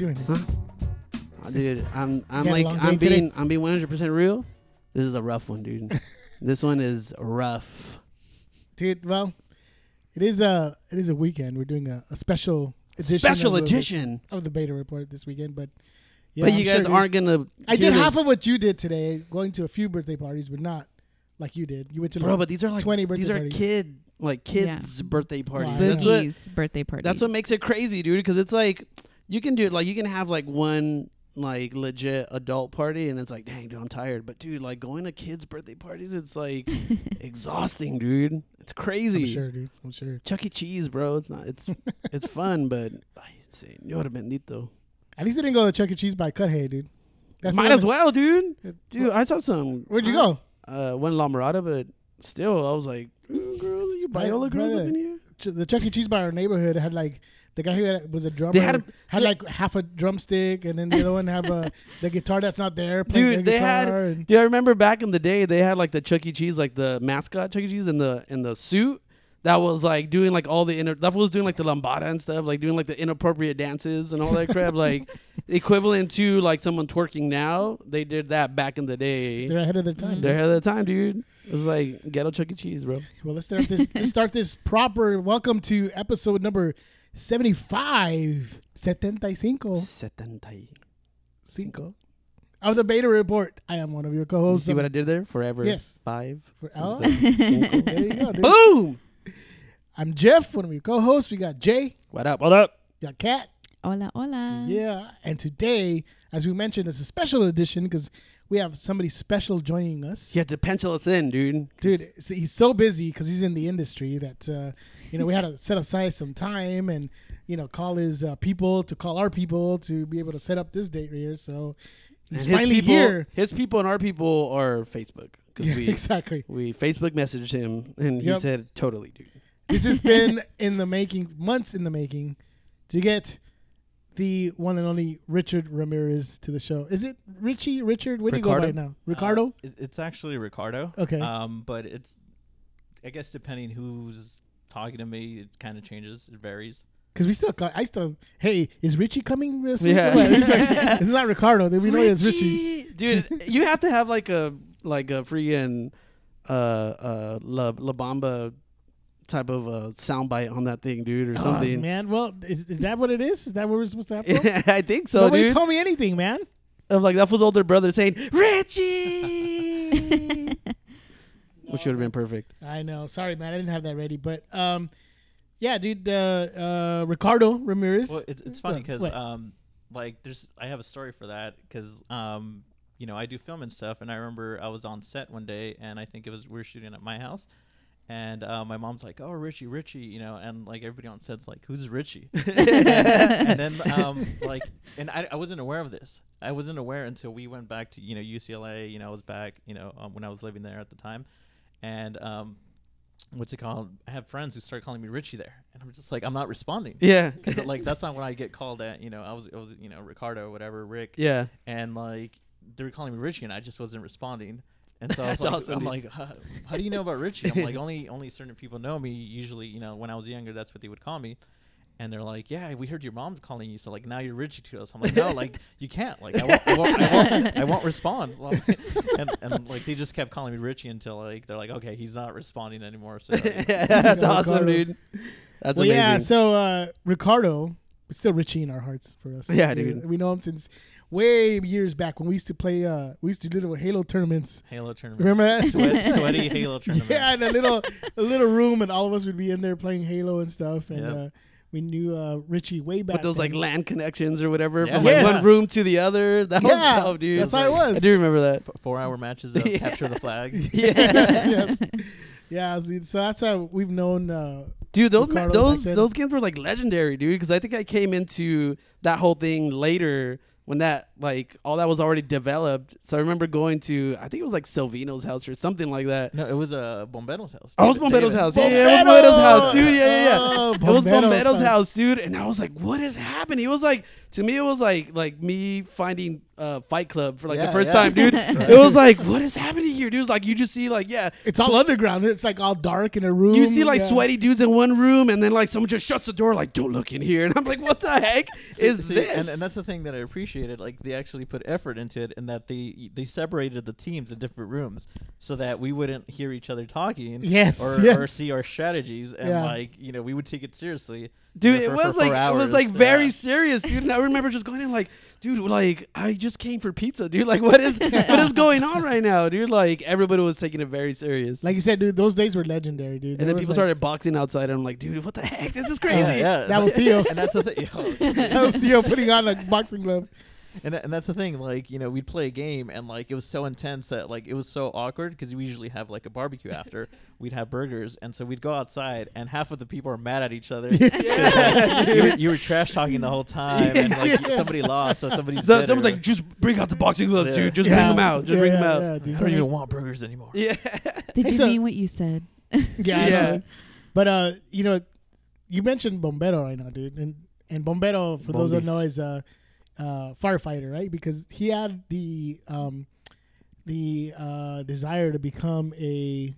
doing? Dude? Huh? Oh, dude, I'm I'm You had a like long I'm day today? being I'm being 100 percent real. This is a rough one, dude. this one is rough. Dude, well, it is a it is a weekend. We're doing a, a special edition. Special of the, edition. of the beta report this weekend, but yeah, but I'm you sure guys dude. aren't gonna. I hear did this. half of what you did today, going to a few birthday parties, but not like you did. You went to bro. like, But these are like 20 birthday these are parties. kid like kids' birthday parties. Wow. That's what Boogie's birthday party. that's what makes it crazy, dude. Because it's like you can do it. Like you can have like one like legit adult party, and it's like, dang, dude, I'm tired. But dude, like going to kids' birthday parties, it's like exhausting, dude. It's crazy I'm sure, dude. I'm sure. Chuck E. Cheese, bro. It's not. It's it's fun, but ay, señor bendito. At least I didn't go to Chuck E. Cheese by Cuthead, dude. That's Might as well, dude. It- Dude, I saw some. Where'd you go? Uh, one La Mirada, but still, I was like, "Ooh, girls, you Brother- Biola girls up in here. Ch- The Chuck E. Cheese by our neighborhood had like the guy who had, was a drummer They had, had had a- like half a drumstick, and then the other one have a the guitar that's not there. Playing Dude, their they had- and, Dude, I remember back in the day, they had like the Chuck E. Cheese, like the mascot Chuck E. Cheese in the in the suit. That was like doing like all the inner. That was doing like the lambada and stuff, like doing like the inappropriate dances and all that crap. Like equivalent to like someone twerking now. They did that back in the day. they're ahead of their time. They're ahead of the time, dude. It was like ghetto Chuck E. Cheese, bro. Well, let's start this. let's start this proper. Welcome to episode number seventy-five. Setenta-y-cinco. Setenta. Cinco. Of the beta report. I am one of your co-hosts. see what I did there? Forever. Yes. Five. For- oh, there you go. dude. Boom. I'm Jeff, one of your co-hosts. We got Jay, What up? What up? we got Kat. Hola, hola. Yeah, and today, as we mentioned, it's a special edition because we have somebody special joining us. You have to pencil us in, dude. Dude, he's so busy because he's in the industry that uh, you know we had to set aside some time and you know call his uh, people to call our people to be able to set up this date right here. So he's And his finally people, here. His people and our people are Facebook because Yeah, we exactly. we Facebook messaged him and he Yep. said totally, dude. This has been in the making, months in the making, to get the one and only Richard Ramirez to the show. Is it Richie? Richard? What do you go by now? Ricardo? Uh, it, it's actually Ricardo. Okay. Um, but it's, I guess depending who's talking to me, it kind of changes. It varies. Because we still, got, I still, hey, is Richie coming this week? Yeah. It's, like, it's not Ricardo. We know it's Richie. dude. You have to have like a like a freaking uh uh La, La Bamba type of uh soundbite on that thing, dude, or Oh, something. man, well, is, is that what it is? Is that what we're supposed to have? From? I think so, Nobody dude. told me anything, man. of like that was older brother saying Richie, which would have been perfect. I know. Sorry, man. I didn't have that ready. But um, yeah, dude. Uh, uh, Ricardo Ramirez. Well, it's, it's funny because um, like there's I have a story for that because um, you know I do film and stuff, and I remember I was on set one day, and I think it was we were shooting at my house. And uh, my mom's like, "Oh, Richie, Richie," you know, and like everybody on set's like, "Who's Richie?" and then um, like, and I, I wasn't aware of this. I wasn't aware until we went back to you know UCLA. You know, I was back, you know, um, when I was living there at the time, and um, what's it called? I have friends who started calling me Richie there, and I'm just like, I'm not responding Yeah, because like that's not what I get called at. You know, I was it was you know Ricardo or whatever Rick, yeah. and like they were calling me Richie, and I just wasn't responding. And so I was like, awesome, I'm dude. like, how, how do you know about Richie? I'm like, only only certain people know me. Usually, you know, when I was younger, that's what they would call me. And they're like, yeah, we heard your mom's calling you, so like now you're Richie to us. I'm like, no, like you can't, like I won't, I won't, I won't, I won't respond. and, and like they just kept calling me Richie until like they're like, okay, he's not responding anymore. So like, That's awesome, Ricardo. dude. That's well, amazing. yeah. So uh, Ricardo, it's still Richie in our hearts for us. Yeah, dude. We know him since way years back when we used to play. Uh, we used to do little Halo tournaments. Halo tournaments. Remember that? Sweat, sweaty Halo tournament. Yeah, in a little a little room, and all of us would be in there playing Halo and stuff. And Yep. uh, we knew uh, Richie way back. with those like land connections or whatever Yeah. from like one room to the other. That Yeah, was tough, dude. that's how it was. I do remember that. F- four hour matches of Yeah. capture the flag. yes, yes. Yeah, see, so that's how we've known. Uh, Dude, those ma- those those games were like legendary, dude. Because I think I came into that whole thing later when that like all that was already developed. So I remember going to I think it was like Silvino's house or something like that. No, it was uh, Bombero's house. Oh, it was David- Bombero's David. house. Yeah, yeah, it was Bombero's house, dude. Yeah, yeah, yeah. Oh, It was Bombero's Bombero's house. house, dude. And I was like, what is happening? It was like to me, it was like like me finding uh, Fight Club for like the first yeah. time, dude. Right. It was like, what is happening here, dude? Like you just see like yeah, It's all underground. It's like all dark in a room. you see like yeah. sweaty dudes in one room, and then like someone just shuts the door, like don't look in here, and I'm like, what the heck See- is see, this? And, and that's the thing that I appreciated. Like they actually put effort into it, and that they they separated the teams in different rooms so that we wouldn't hear each other talking. Yes, Or, yes. or see our strategies, and Yeah. like you know, we would take it seriously. Dude, you know, it for- for was like four it was like very Yeah. serious, dude. And I remember just going in like, dude, like I just came for pizza, dude. Like what is what is going on right now, dude? Like everybody was taking it very serious. Like you said, dude, those days were legendary, dude. and There then people like- started boxing outside, and I'm like, dude, what the heck? This is crazy. Yeah, yeah. That was Theo. and that's the thing. that was Theo putting on a boxing glove. And tha- and that's the thing. Like you know, we'd play a game, and like it was so intense that like it was so awkward because we usually have like a barbecue after. We'd have burgers, and so we'd go outside, and half of the people are mad at each other. like, you, were, you were trash talking the whole time, and like Yeah. somebody lost, so somebody's. So someone's like, just bring out the boxing gloves, Yeah. dude. Just Yeah. bring them out. Just Yeah, bring yeah, them out. yeah, dude. I don't even want burgers anymore. Yeah. Did Hey, you so- mean what you said? Yeah, Yeah. But uh, you know, you mentioned Bombero right now, dude, and and Bombero, for those who know, is a uh, firefighter, right? Because he had the um, the uh, desire to become a,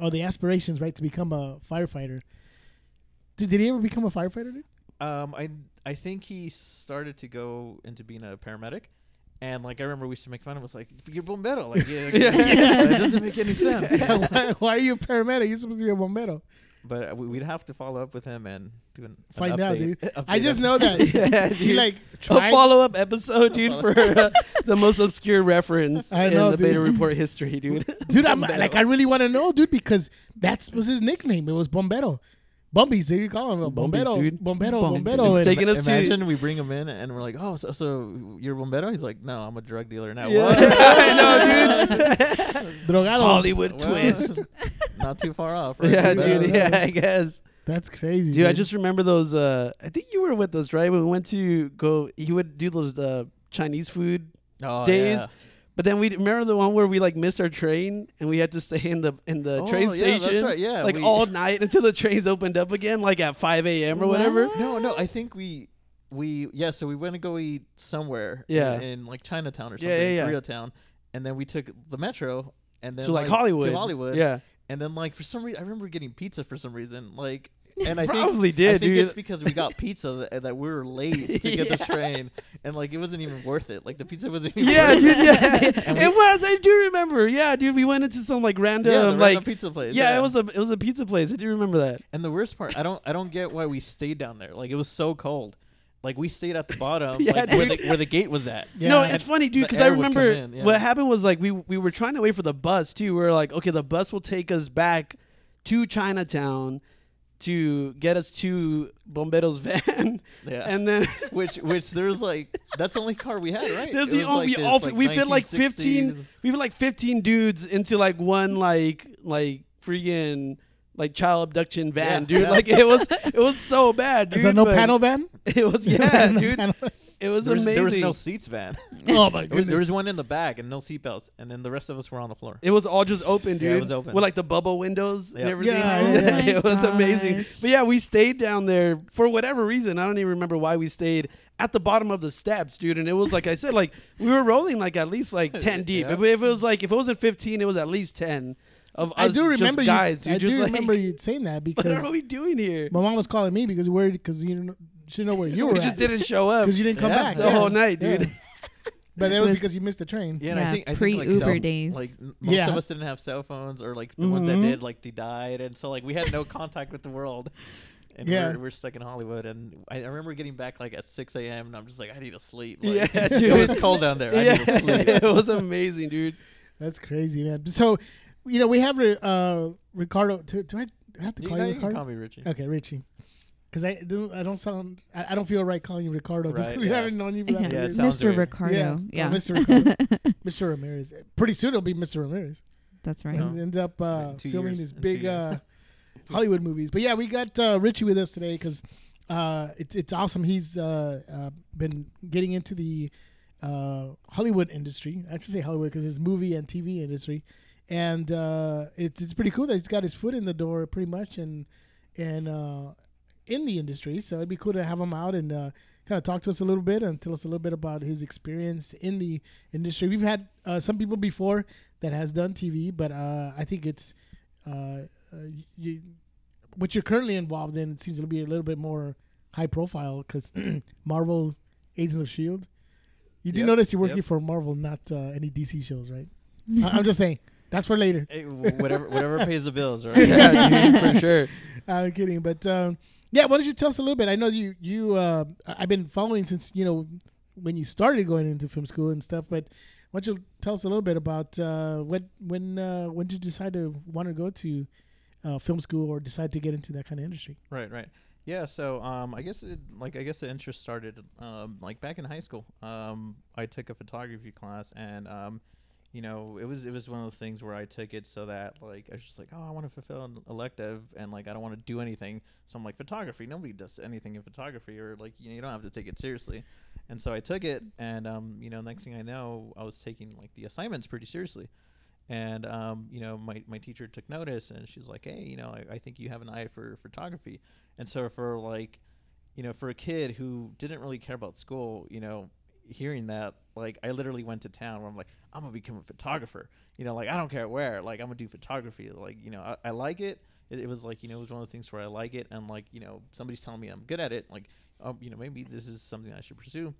or the aspirations, right, to become a firefighter. Did, did he ever become a firefighter? Dude? Um, I I think he started to go into being a paramedic, and like I remember we used to make fun of us like you're bombero, like yeah, Yeah. that doesn't make any sense. why, why are you a paramedic? You're supposed to be a bombero. But uh, we- we'd have to follow up with him and do an, an Find out, dude. update I just episode. know that yeah, he dude. like a follow up episode, dude, for uh, the most obscure reference I know, in the beta report history, dude. dude. I'm like, I really want to know, dude, because that was his nickname. It was Bombero. Bumbies, they call him Bumbies, Bombero, dude. Bombero, Bum- Bombero. and- Taking us to Imagine we bring him in and we're like, oh, so, so you're bombero? He's like, no, I'm a drug dealer now. Yeah. What? I know, dude. Drogado. Hollywood Well, twist. not too far off. Right? Yeah, Bombero. dude. Yeah, I guess. That's crazy, Dude, I just remember those. Uh, I think you were with us, right? When we went to go, he would do those uh, Chinese food. Oh, days. yeah. But then we remember the one where we like missed our train and we had to stay in the in the Oh, train yeah, station, that's right. Yeah, like we- all night until the trains opened up again, like at five a.m. or whatever. What? No, no, I think we we yeah, so we went to go eat somewhere Yeah. in, in like Chinatown or Yeah, something, yeah, yeah. Koreatown, and then we took the metro and then to like, Hollywood. to Hollywood, Yeah, and then like for some reason I remember getting pizza for some reason, like and I probably think did, I think dude. it's because we got pizza that, that we were late to get the train, and like it wasn't even worth it. Like the pizza wasn't. Even yeah, worth dude. it. Yeah, And it was. I do remember. Yeah, dude. We went into some like random, yeah, the like random pizza place. yeah, it was a it was a pizza place. I do remember that. And the worst part, I don't I don't get why we stayed down there. Like it was so cold. Like we stayed at the bottom, Yeah, like where dude. the, where the gate was at. Yeah. no, it's funny, dude, because I air would come remember in, yeah. what happened was like we we were trying to wait for the bus too. We were like, okay, the bus will take us back to Chinatown to get us to Bombero's van, Yeah. and then which which there's like that's the only car we had, right? That's the only like we this, all like, we fit like fifteen we fit like fifteen dudes into like one like like freaking like child abduction van, Yeah, dude. yeah. Like it was it was so bad, dude. Is that no panel van? It was yeah, No dude. Panel- It was There was, amazing. there was no seats, van. Oh my There goodness. there was one in the back and no seatbelts, and then the rest of us were on the floor. It was all just open, dude. Yeah, it was open. With like the bubble windows and everything. Yeah, yeah, yeah. it was Oh my amazing. But yeah, we stayed down there for whatever reason. I don't even remember why we stayed at the bottom of the steps, dude. And it was like I said, like we were rolling like at least like ten deep. Yeah. If, if it was like if it wasn't fifteen, it was at least ten of I us do remember just guys, you. dude. I just do like, remember you saying that because What are we doing here? my mom was calling me because worried because you didn't, she didn't know where you were we just at didn't show up because you didn't come Yeah, back the yeah. whole night, Yeah. dude. But that was was- because you missed the train. Yeah, and Yeah, I think I think pre-Uber like cell- days. Like most Yeah. of us didn't have cell phones, or like the ones that Mhm. did, like they died, and so like we had no contact with the world. And Yeah. we're, we're stuck in Hollywood, and I, I remember getting back like at 6 a.m. and I'm just like, I need to sleep. Like, Yeah, it was cold down there. I yeah, need to sleep. it was amazing, dude. That's crazy, man. So, you know, we have uh, Ricardo. Do, do I have to You, call no, you you can Ricardo? call me Richie. Okay, Richie. Because I don't, I don't sound, I, I don't feel right calling you Ricardo just Right, because we haven't known you for that Yeah, many Yeah, years. Mr. weird. Ricardo. Yeah, Oh, Mr. Ricardo. Mr. Ramirez. Pretty soon it'll be Mr. Ramirez. that's right. Ends, ends up uh, In two filming years, his big uh, Hollywood movies. But yeah, we got uh, Richie with us today because uh, it's it's awesome. He's uh, uh, been getting into the uh, Hollywood industry. I should say Hollywood because it's movie and TV industry, and uh, it's it's pretty cool that he's got his foot in the door pretty much and and uh, in the industry. So it'd be cool to have him out and uh, kind of talk to us a little bit and tell us a little bit about his experience in the industry. We've had uh, some people before that has done TV, but uh, I think it's uh, uh, you, what you're currently involved in seems to be a little bit more high profile because Marvel, Agents of Shield. You do Yep, notice you're working yep. for Marvel, not uh, any DC shows, right? I- I'm just saying that's for later. Hey, whatever whatever pays the bills, right? yeah, for sure. I'm kidding, but um, yeah. Why don't you tell us a little bit? I know you you uh, I've been following since you know when you started going into film school and stuff. But why don't you tell us a little bit about uh, what when uh, when did you decide to want to go to uh, film school or decide to get into that kind of industry? Right, right. Yeah, so um, I guess it, like I guess the interest started um, like back in high school. Um, I took a photography class, and um, you know it was it was one of those things where I took it so that like I was just like, oh, I want to fulfill an elective, and like I don't want to do anything. So I'm like photography. Nobody does anything in photography, or like you, know, you don't have to take it seriously. And so I took it, and um, you know, next thing I know, I was taking like the assignments pretty seriously. And um, you know, my, my teacher took notice, and she's like, "Hey, you know, I, I think you have an eye for photography." And so for like, you know, for a kid who didn't really care about school, you know, hearing that, like, I literally went to town where I'm like, I'm gonna become a photographer. You know, like I don't care where, like I'm gonna do photography. Like, you know, I, I like it. it. It was like, you know, it was one of the things where I like it, and like, you know, somebody's telling me I'm good at it. Like, um, you know, maybe this is something I should pursue.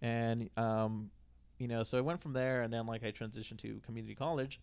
And um, you know, so I went from there, and then like I transitioned to community college,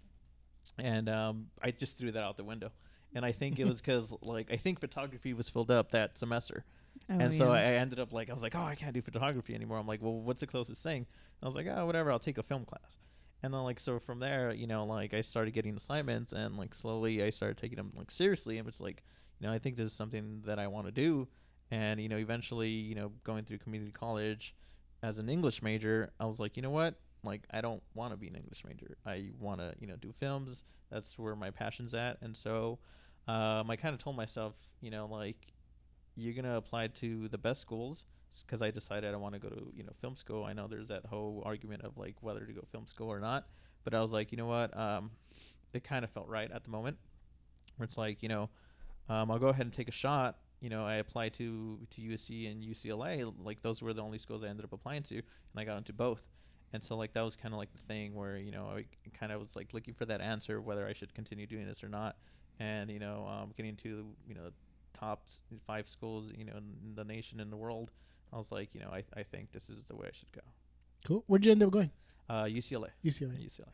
and um, I just threw that out the window. And I think it was because like I think photography was filled up that semester, Oh, and so yeah. I ended up like I was like, oh, I can't do photography anymore. I'm like, well, what's the closest thing? And I was like, oh, whatever, I'll take a film class. And then like so from there, you know, like I started getting assignments, and like slowly I started taking them like seriously, and it's like, you know, I think this is something that I want to do. And you know, eventually, you know, going through community college as an English major, I was like, you know what? Like, I don't want to be an English major. I want to, you know, do films. That's where my passion's at. And so, um, I kind of told myself, you know, like, you're gonna apply to the best schools because I decided I want to go to, you know, film school. I know there's that whole argument of like whether to go film school or not, but I was like, you know what? Um, it kind of felt right at the moment. Where it's like, you know, um, I'll go ahead and take a shot. You know, I applied to to USC and UCLA. Like those were the only schools I ended up applying to, and I got into both. And so like that was kind of like the thing where you know I kind of was like looking for that answer whether I should continue doing this or not. And you know, um, getting to you know top five schools you know in the nation in the world, I was like, you know, I I think this is the way I should go. Cool. Where'd you end up going? Uh, UCLA, UCLA. UCLA,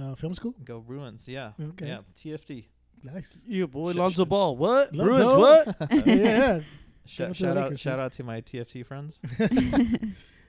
Uh, film school. go Bruins, yeah, Okay. yeah, TFT. Nice. Yeah, boy, Sh- Lonzo sh- Ball. What? Lonzo? Bruins? What? yeah. Shout, out shout out, Lakers, shout man. out to my TFT friends.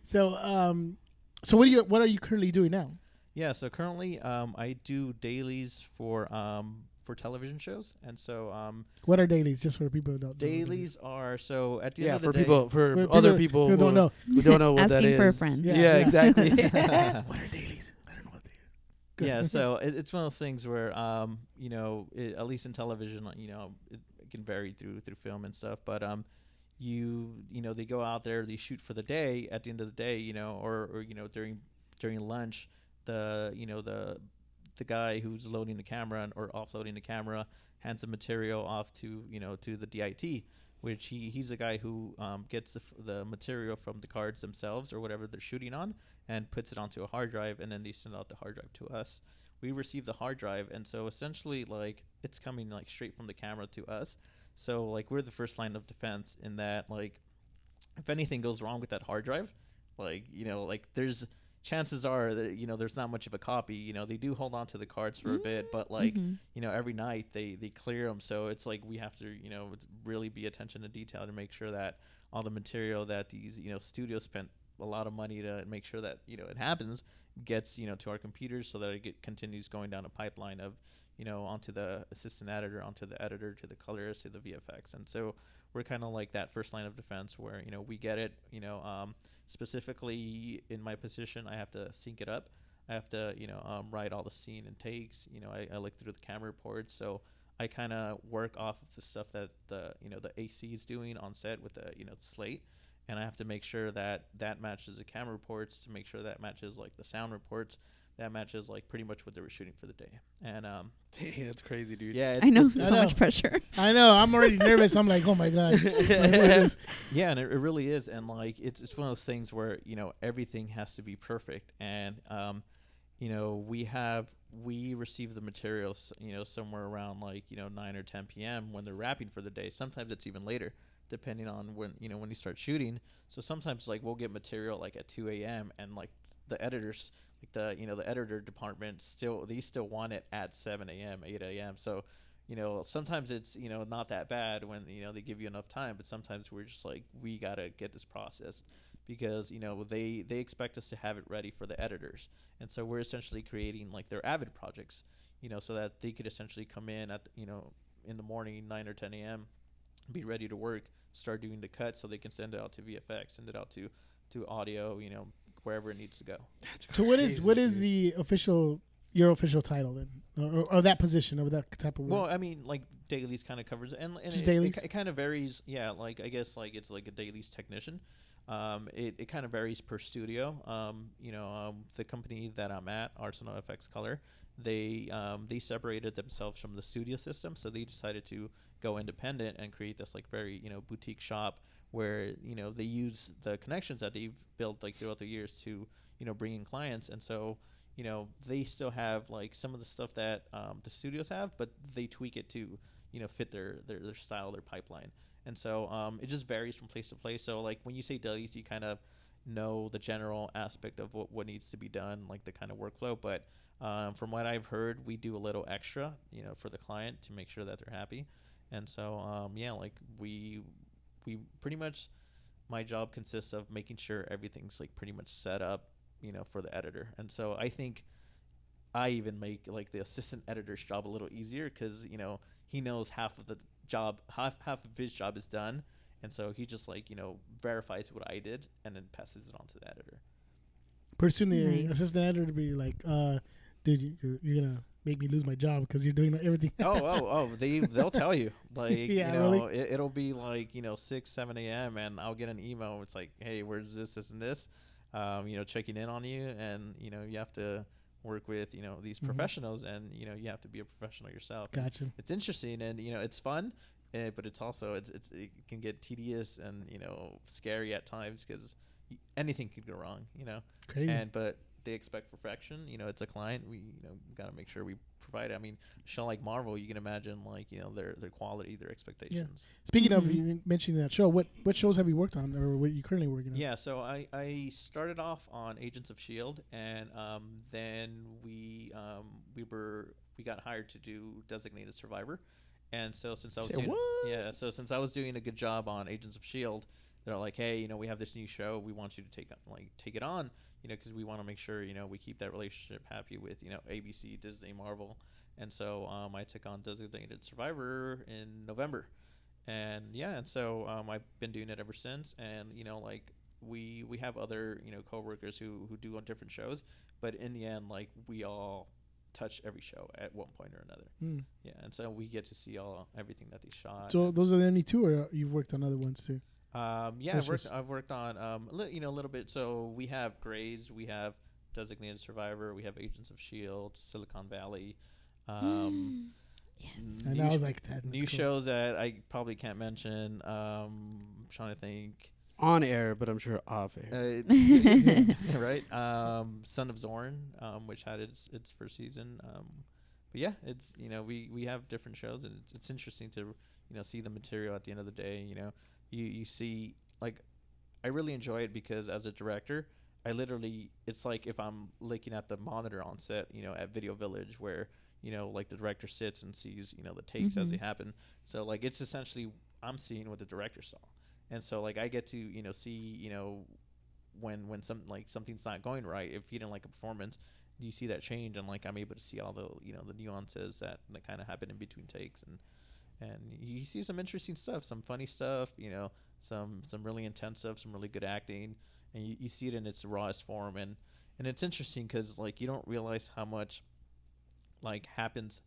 So, um, so what are you what are you currently doing now? Yeah, so currently um, I do dailies for um, for television shows, and so um, What are dailies? Just for people who don't. know dailies- dailies are so at the Yeah, end of for the day, people, for For other people people who don't know. who don't know what that is. Asking for a friend. Yeah, Yeah, yeah. exactly. What are dailies? I don't know what they are. Good. yeah, so it, it's one of those things where um, you know, it, at least in television, you know, it, it can vary through through film and stuff, but um, you you know, they go out there, they shoot for the day. At the end of the day, you know, or or you know, during during lunch, the you know the the guy who's loading the camera or offloading the camera hands the material off to you know to the DIT, which he he's the guy who um, gets the f- the material from the cards themselves or whatever they're shooting on and puts it onto a hard drive, and then they send out the hard drive to us. We receive the hard drive, and so essentially, like it's coming like straight from the camera to us. So like we're the first line of defense in that like if anything goes wrong with that hard drive, like you know like there's chances are that you know there's not much of a copy. You know they do hold on to the cards for a bit, but like Mhm. you know every night they they clear them so it's like we have to you know really be attention to detail to make sure that all the material that these you know studios spent a lot of money to make sure that you know it happens gets you know to our computers so that it get, continues going down a pipeline of you know onto the assistant editor onto the editor to the colorist to the vfx and so we're kind of like that first line of defense where you know we get it you know um, specifically in my position i have to sync it up. I have to, you know, um, write all the scene and takes. You know, I, I look through the camera reports, so I kind of work off of the stuff that the, you know, the AC is doing on set with the, you know, slate, and I have to make sure that that matches the camera reports to make sure that matches like the sound reports that matches like pretty much what they were shooting for the day. And um, Dang, that's crazy, dude. yeah, it's, I know it's- so I know. much pressure. I know. I'm already nervous. I'm like, oh my god. Like, Yeah, and it, it really is, and like it's it's one of those things where you know everything has to be perfect, and um, you know we have we receive the materials you know somewhere around like you know nine or ten p.m. when they're wrapping for the day. Sometimes it's even later, depending on when you know when you start shooting. So sometimes like we'll get material like at two a.m. and like the editors like the you know the editor department still they still want it at seven a.m. eight a.m. So you know sometimes it's you know not that bad when you know they give you enough time but sometimes we're just like we gotta get this process because you know they they expect us to have it ready for the editors and so we're essentially creating like their avid projects you know so that they could essentially come in at you know in the morning 9 or 10 a.m be ready to work start doing the cut so they can send it out to vfx send it out to to audio you know wherever it needs to go so what is what is the official your official title then, or, or that position or that type of work? Well. I mean, like dailies kind of covers, and, and Just it, dailies? It, kind of varies. Yeah, like I guess like it's like a dailies technician. Um, it it kind of varies per studio. Um, you know, um, the company that I'm at, Arsenal FX Color, they um, they separated themselves from the studio system, so they decided to go independent and create this like very you know boutique shop where you know they use the connections that they've built like throughout the years to you know bring in clients, and so you know they still have like some of the stuff that um, the studios have, but they tweak it to you know fit their their, their style, their pipeline, and so um, it just varies from place to place. So like when you say dailies, you kind of know the general aspect of what, what needs to be done, like the kind of workflow. But um, from what I've heard, we do a little extra, you know, for the client to make sure that they're happy. And so um, yeah, like we we pretty much my job consists of making sure everything's like pretty much set up, you know, for the editor. And so I think I even make like the assistant editor's job a little easier because you know he knows half of the job, half half of his job is done, and so he just like you know verifies what I did and then passes it on to the editor. Pretty soon the Nice. assistant editor to be like, uh, dude, you- you're, you're gonna make me lose my job because you're doing everything. oh, oh, oh! They they'll tell you like Yeah, you know really? it, it'll be like you know six seven a.m. and I'll get an email. It's like, hey, where's this, this, and this? Um, you know, checking in on you, and you know you have to work with you know these Mhm. professionals, and you know you have to be a professional yourself. And Gotcha. It's interesting, and you know it's fun, uh, but it's also it's, it's it can get tedious and you know scary at times because anything could go wrong. You know, Crazy. and but they expect perfection. You know, it's a client. We you know got to make sure we provide. it. I mean, show like Marvel, you can imagine like you know their their quality, their expectations. Speaking of Mhm. you mentioning that show, what what shows have you worked on, or what are you currently working on? Yeah, so I, I started off on Agents of Shield, and um, then we um, we were we got hired to do Designated Survivor, and so since I was Say doing what? yeah, so since I was doing a good job on Agents of Shield, they're like, hey, you know, we have this new show, we want you to take like take it on, you know, because we want to make sure you know we keep that relationship happy with you know ABC, Disney, Marvel, and so um, I took on Designated Survivor in November, and yeah, and so um, I've been doing it ever since, and you know, like we we have other you know coworkers who who do on different shows, but in the end, like we all touch every show at one point or another. Hmm. Yeah, and so we get to see all everything that they shot. So those are the only two, or you've worked on other ones too? Um, yeah, I've worked. I've worked on um, li- you know, a little bit. So we have Grey's, we have Designated Survivor, we have Agents of Shield, Silicon Valley. Um, yes. And I was like, that, new cool. shows that I probably can't mention. Um, I'm trying to think. On air, but I'm sure off air. Uh, right. Um, Son of Zorn, um, which had its its first season. Um, but yeah, it's you know we we have different shows and it's, it's interesting to you know see the material at the end of the day. You know, you you see like I really enjoy it because as a director, I literally it's like if I'm looking at the monitor on set, you know, at Video Village where you know like the director sits and sees you know the takes as they Mhm. happen. So like it's essentially I'm seeing what the director saw, and so like I get to you know see you know when when some like something's not going right if you didn't like a performance do you see that change and like i'm able to see all the you know the nuances that, that kind of happen in between takes and and you see some interesting stuff some funny stuff you know some some really intense stuff some really good acting and you, you see it in its rawest form. And and it's interesting because like you don't realize how much like happens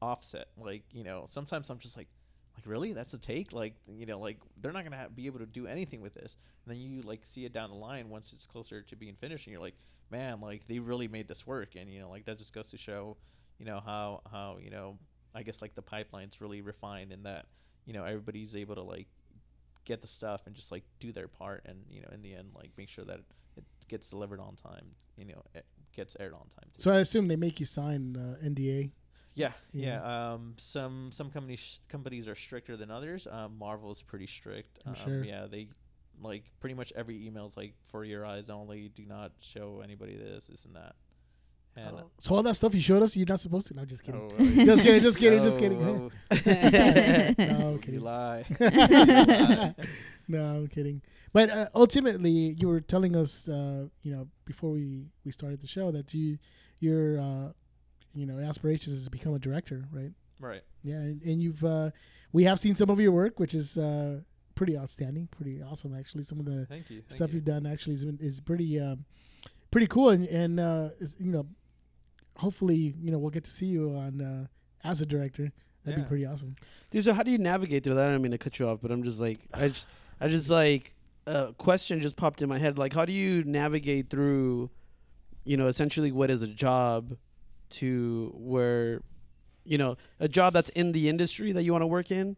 offset. Like you know sometimes i'm just like like really? That's a take? Like you know like they're not gonna be able to do anything with this. And then you like see it down the line once it's closer to being finished and you're like man like they really made this work. And you know like that just goes to show you know how how you know i guess like the pipeline's really refined in that you know everybody's able to like get the stuff and just like do their part and you know in the end like make sure that it gets delivered on time you know it gets aired on time too. So I assume they make you sign uh, NDA. Yeah, Yeah. yeah. Um, some some companies companies are stricter than others. Um, Marvel is pretty strict. Um, sure. Yeah, they like pretty much every email is like for your eyes only. Do not show anybody this, this, and that. And Oh. So all that stuff you showed us, you're not supposed to. No, just kidding. Oh, Just kidding, just kidding, just kidding. oh, no, I'm you kidding. lie. no, I'm kidding. But uh, ultimately, you were telling us, uh, you know, before we we started the show that you your uh, you know aspirations is to become a director, right? right. Yeah, and, and you've uh, we have seen some of your work, which is uh, pretty outstanding, pretty awesome actually. Some of the Thank you. Thank stuff you. you've done actually is is pretty um, pretty cool, and and uh, you know, hopefully you know we'll get to see you on uh, as a director. That'd Yeah. be pretty awesome. Dude, so how do you navigate through that? I don't mean to cut you off, but I'm just like, I just, I just like, a question just popped in my head. Like, how do you navigate through, you know, essentially what is a job to where, you know, a job that's in the industry that you want to work in,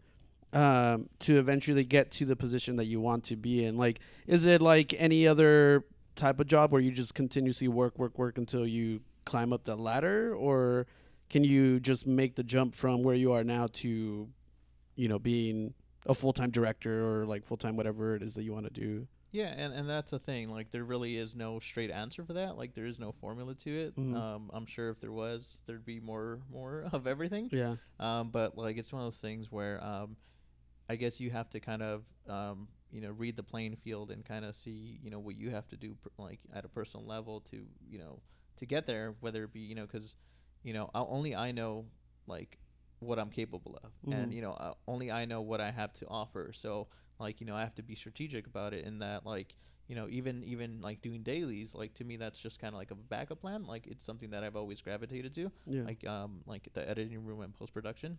um, to eventually get to the position that you want to be in? Like, is it like any other type of job where you just continuously work, work, work until you climb up the ladder, or can you just make the jump from where you are now to, you know, being a full time director or like full time whatever it is that you want to do? Yeah, and, and that's the thing. Like, there really is no straight answer for that. Like, there is no formula to it. Mhm. Um, I'm sure if there was, there'd be more more of everything. Yeah. Um, but like it's one of those things where um, I guess you have to kind of um, you know read the playing field and kind of see you know what you have to do per- like at a personal level to you know to get there. Whether it be you know because you know i only I know like what I'm capable of, and Mhm. you know uh, only I know what I have to offer. So like you know I have to be strategic about it in that like you know even even like doing dailies like to me that's just kind of like a backup plan like it's something that i've always gravitated to Yeah. like um like the editing room and post production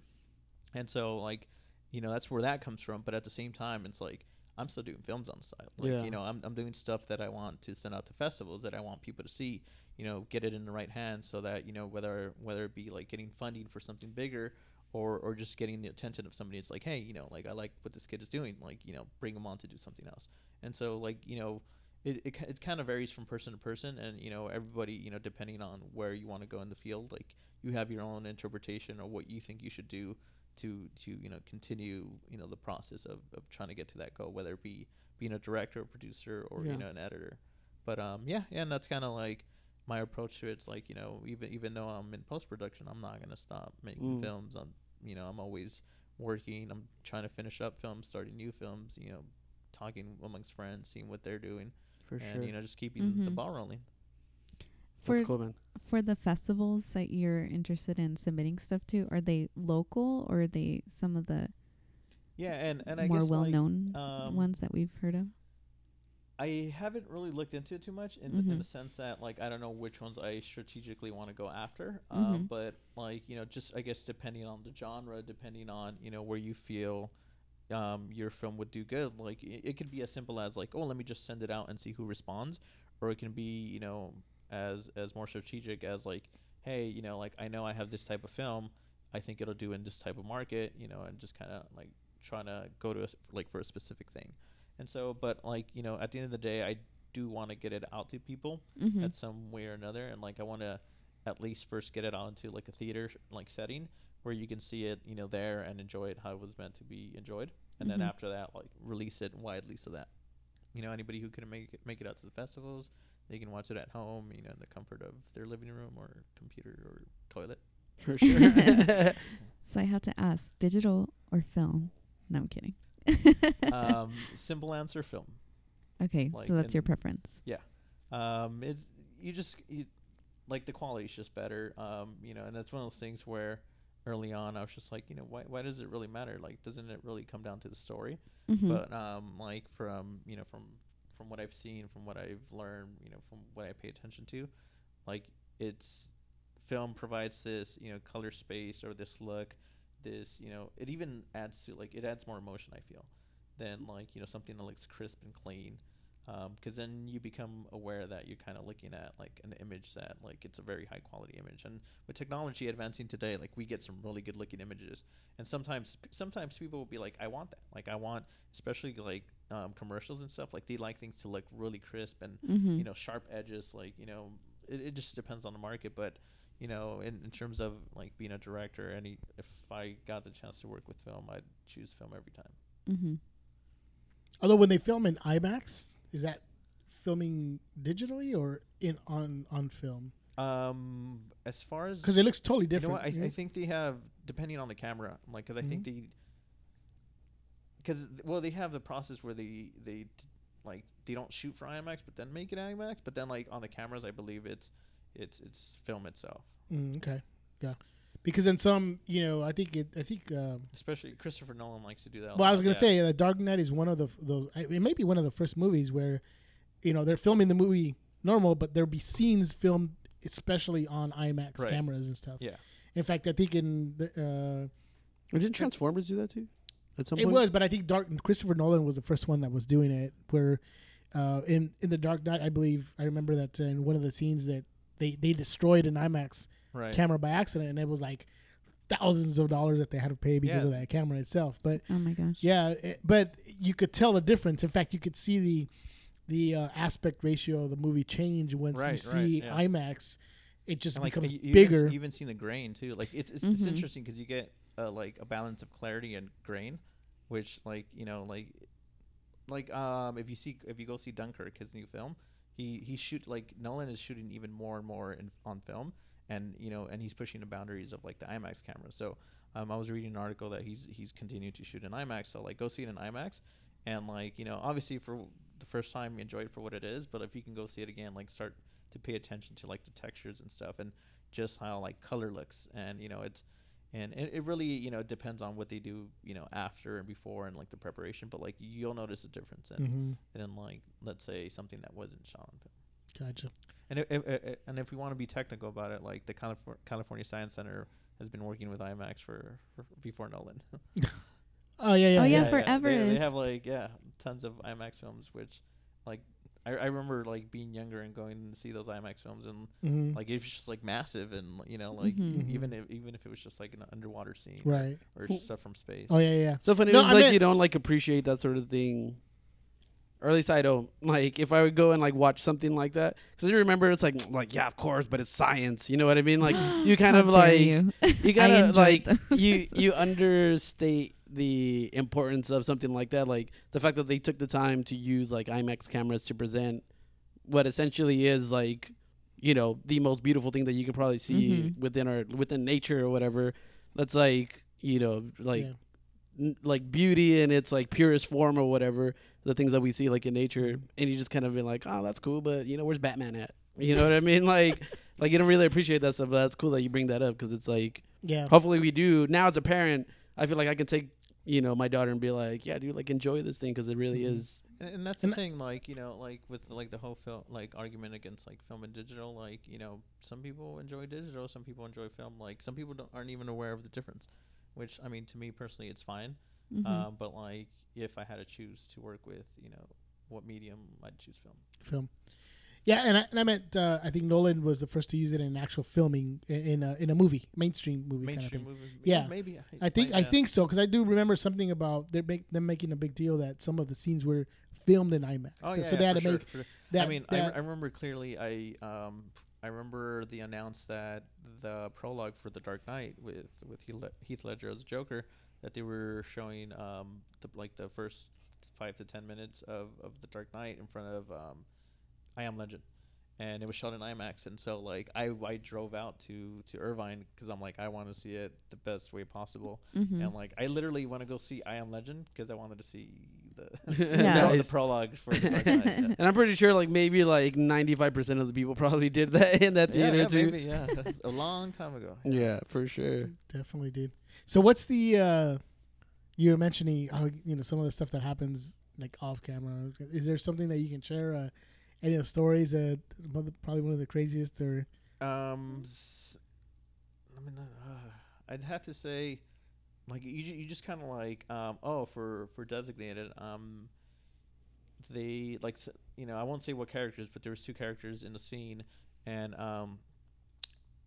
and so like you know that's where that comes from but at the same time it's like i'm still doing films on the side like Yeah. you know I'm, I'm doing stuff that i want to send out to festivals that i want people to see you know get it in the right hands so that you know whether whether it be like getting funding for something bigger or or just getting the attention of somebody it's like hey you know like i like what this kid is doing like you know bring them on to do something else and so like you know it, it, it kind of varies from person to person and you know everybody you know depending on where you want to go in the field like you have your own interpretation of what you think you should do to to you know continue you know the process of, of trying to get to that goal whether it be being a director or producer or Yeah. you know an editor but um yeah yeah and that's kind of like my approach to. It's like you know even even though I'm in post production I'm not gonna stop making Mm. films I'm you know I'm always working I'm trying to finish up films starting new films you know talking amongst friends seeing what they're doing For and sure. you know just keeping the Mhm. ball rolling For That's cool, man. for the festivals that you're interested in submitting stuff to, are they local or are they some of the yeah and and I more guess well like, known um, ones that we've heard of? I haven't really looked into it too much in, the, in the sense that like I don't know which ones I strategically want to go after. Um, but like you know, just I guess depending on the genre, depending on you know where you feel um, your film would do good. Like it, it could be as simple as like, oh, let me just send it out and see who responds, or it can be you know as as more strategic as like, hey, you know, like I know I have this type of film, I think it'll do in this type of market, you know, and just kind of like trying to go to a, like for a specific thing. And so, but like you know, at the end of the day, I do want to get it out to people Mm-hmm. at some way or another, and like I want to at least first get it out into like a theater like setting where you can see it, you know, there and enjoy it how it was meant to be enjoyed, and Mhm. then after that, like release it widely so that you know anybody who couldn't make it, make it out to the festivals, they can watch it at home, you know, in the comfort of their living room or computer or toilet. For sure. So I have to ask, digital or film? No, I'm kidding. um, simple answer: film. okay, like so that's your preference. um, it's you just you, like the quality's just better. Um, you know, and that's one of those things where early on I was just like, you know, why why does it really matter? Like, doesn't it really come down to the story? Mm-hmm. But um, like from you know from from what I've seen, from what I've learned, you know, from what I pay attention to, like it's film provides this you know color space or this look this you know it even adds to like it adds more emotion I feel than like you know something that looks crisp and clean because then you become aware that you're kind of looking at like an image that like it's a very high quality image. And with technology advancing today like we get some really good looking images. And sometimes sometimes people will be like i want that. Like i want especially like um, commercials and stuff like they like things to look really crisp and Mm-hmm. you know sharp edges like you know it, it just depends on the market. But you know in, in terms of like being a director any if i got the chance to work with film i'd choose film every time Mm-hmm. Although when they film in IMAX, is that filming digitally or in on on film? um as far as Because it looks totally different. You know different. what? I, you I think they have depending on the camera, like because I think Mhm. they because well they have the process where they they t- like they don't shoot for IMAX but then make it IMAX, but then like on the cameras I believe it's it's it's film itself. Mm, okay, yeah. Because in some, you know, I think it. I think. Um, Especially Christopher Nolan likes to do that. a well, I was gonna yeah. say, uh, Dark Knight is one of the those. It may be one of the first movies where, you know, they're filming the movie normal, but there'll be scenes filmed especially on IMAX Right. cameras and stuff. Yeah. In fact, I think in the, Didn't Transformers do that too? At some uh, it point, was, but I think Dark Christopher Nolan was the first one that was doing it. Where, uh, in in the Dark Knight, I believe I remember that uh, in one of the scenes that they they destroyed an IMAX right. camera by accident, and it was like thousands of dollars that they had to pay because Yeah. of that camera itself. But Oh my gosh. yeah, it, but you could tell the difference. In fact, you could see the the uh, aspect ratio of the movie change once you Right, right, see yeah. IMAX. It just And, like becomes you- you bigger. Even, you even seen the grain too. Like it's it's, it's Mhm. interesting because you get uh, like a balance of clarity and grain, which like you know like like um if you see if you go see Dunkirk, his new film, he he shoot like Nolan is shooting even more and more in, on film, and you know and he's pushing the boundaries of like the IMAX camera. So um I was reading an article that he's he's continued to shoot in IMAX. So like go see it in IMAX, and like you know obviously for the first time enjoy it for what it is, but if you can go see it again, like start to pay attention to like the textures and stuff and just how like color looks and you know it's and it, it really you know depends on what they do you know after and before and like the preparation but like you'll notice a difference in hmm in like let's say something that wasn't shot on film Gotcha. and if, if, if and if we want to be technical about it like the California, California Science Center has been working with IMAX for, for before Nolan Oh yeah, yeah, Oh, yeah, yeah. forever they, they have like yeah tons of IMAX films which like I, I remember like being younger and going to see those IMAX films and Mhm. like it's just like massive and you know like Mhm. Mhm. even if even if it was just like an underwater scene right. or, just stuff from space Oh yeah, yeah. So funny, No, it's I like meant- you don't like appreciate that sort of thing. Or at least I don't. Like if I would go and like watch something like that, because you remember it's like like yeah, of course, but it's science. You know what I mean? Like you kind of like you. you I gotta like you you understate the importance of something like that. Like the fact that they took the time to use like IMAX cameras to present what essentially is like you know the most beautiful thing that you can probably see Mhm. within our within nature or whatever. That's like you know like yeah. n- like beauty in its like purest form or whatever the things that we see like in nature Mhm. and you just kind of be like oh that's cool but you know where's batman at you know what i mean like like you don't really appreciate that stuff but that's cool that you bring that up because it's like yeah. hopefully we do now as a parent i feel like i can take you know my daughter and be like yeah dude like enjoy this thing because it really Mhm. is and, and that's And the thing like you know like with like the whole film like argument against like film and digital like you know some people enjoy digital some people enjoy film like some people don't, aren't even aware of the difference which i mean to me personally it's fine Mhm. um, but like if i had to choose to work with you know what medium i'd choose film film. Yeah, and I, and I meant uh, I think Nolan was the first to use it in actual filming in, in a in a movie, mainstream movie mainstream kind of thing. movies Yeah. maybe I think I think so because I do remember something about they make them making a big deal that some of the scenes were filmed in IMAX, oh, so yeah, they had to sure, make sure. that. I mean, I, that I remember clearly. I um, I remember the announce that the prologue for The Dark Knight with with Heath Heath Ledger as Joker that they were showing um, the, like the first five to ten minutes of, of The Dark Knight in front of um, I Am Legend, and it was shot in IMAX. And so like I I drove out to to Irvine because I'm like I want to see it the best way possible, Mhm. and like I literally want to go see I Am Legend because I wanted to see the Yeah. the, Nice. prologue for The Dark yeah. and i'm pretty sure like maybe like 95% of the people probably did that in that theater yeah, too maybe, yeah. That's a long time ago. yeah for sure definitely did. So what's the uh, you were mentioning how you know some of the stuff that happens like off camera. Is there something that you can share? Uh, any of the stories? The- probably one of the craziest or Um, I mean, uh, I'd have to say, like you you just kind of like um oh for for designated um they like you know I won't say what characters but there was two characters in the scene and um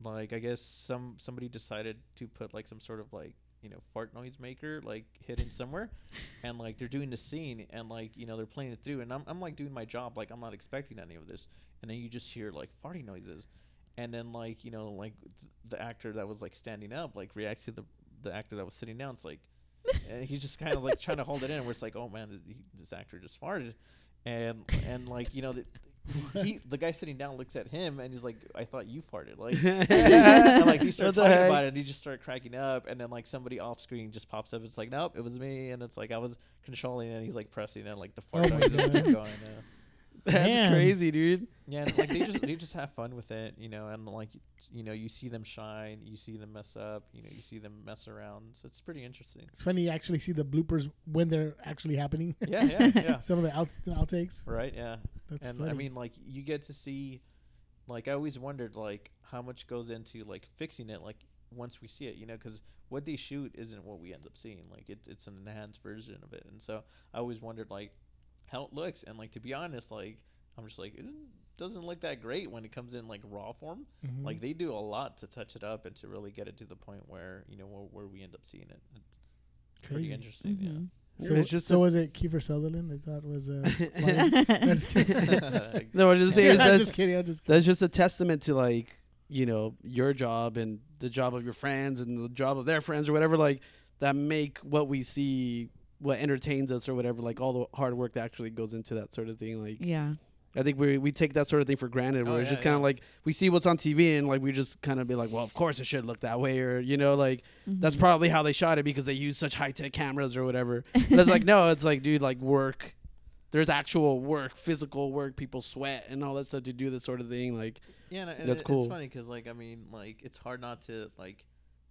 like I guess some somebody decided to put like some sort of like you know fart noise maker like hidden somewhere. And like they're doing the scene and like you know they're playing it through. And I'm, I'm like doing my job. Like I'm not expecting any of this. And then you just hear like farting noises. And then like you know like the actor that was like standing up like reacts to the the actor that was sitting down. It's like and he's just kind of like trying to hold it in where it's like oh man th- this actor just farted. And and like you know the, he the guy sitting down looks at him and he's like i thought you farted like and like they start What the talking heck? about it and he just start cracking up and then like somebody off screen just pops up it's like nope it was me and it's like i was controlling it and he's like pressing it like the fart Oh my noises keep God. going uh, That's Damn. crazy, dude. yeah, and like they just they just have fun with it, you know, and like you know you see them shine, you see them mess up, you know, you see them mess around, so it's pretty interesting. It's funny you actually see the bloopers when they're actually happening. Yeah, yeah, yeah. Some of the out, outtakes. right, yeah. That's and funny. I mean, like you get to see, like I always wondered, like how much goes into like fixing it, like once we see it, you know, because what they shoot isn't what we end up seeing. Like it's it's an enhanced version of it, and so I always wondered like how it looks, and like to be honest, like I'm just like it doesn't look that great when it comes in like raw form. Mhm. Like they do a lot to touch it up and to really get it to the point where you know where, where we end up seeing it. It's pretty Crazy. interesting, Mhm. So, It's just so was it Kiefer Sutherland? I thought was uh, flying? That's kidding. yeah. No, I was just saying I'm that's just kidding. I'm just kidding. that's just a testament to like you know your job and the job of your friends and the job of their friends or whatever like that make what we see what entertains us or whatever like all the hard work that actually goes into that sort of thing like Yeah. I think we we take that sort of thing for granted. Where Oh, it's yeah, just kind of yeah. like we see what's on TV and like we just kind of be like, well, of course it should look that way, or you know, like that's Mhm. probably how they shot it because they use such high tech cameras or whatever. But it's like no, it's like dude, like work. There's actual work, physical work. People sweat and all that stuff to do this sort of thing. Like Yeah, and, and That's it- cool. It's funny because, like, I mean, like, it's hard not to like.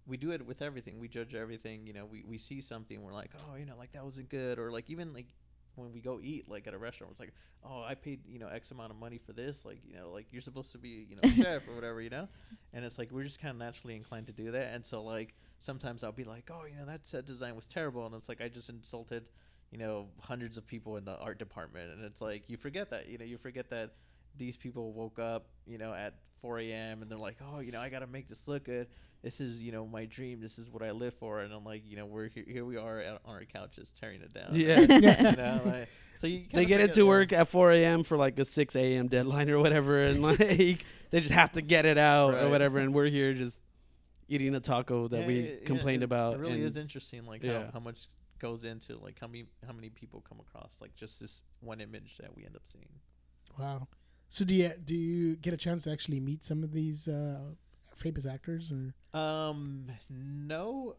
We do it with everything. We judge everything. You know, we, we see something, we're like, oh, you know, like that wasn't good, or like even like when we go eat, like at a restaurant, it's like, oh, I paid you know X amount of money for this. Like, you know, like you're supposed to be you know chef or whatever, you know. And it's like we're just kind of naturally inclined to do that. And so like sometimes I'll be like, oh, you know, that set design was terrible, and it's like I just insulted. You know, hundreds of people in the art department, and it's like you forget that. You know, you forget that these people woke up, you know, at 4 a.m. and they're like, oh, you know, I gotta make this look good. This is, you know, my dream. This is what I live for. And I'm like, you know, we're here, here we are at, on our couches tearing it down. Yeah. you know, like, so you they get forget into that. work at 4 a.m. for like a 6 a.m. deadline or whatever, and like they just have to get it out or whatever, and we're here just eating a taco that Yeah, we yeah, complained it- about. It really and is interesting, like Yeah. how, how much goes into like how many how many people come across like just this one image that we end up seeing. Wow. So do you do you get a chance to actually meet some of these uh, famous actors or? Um, no.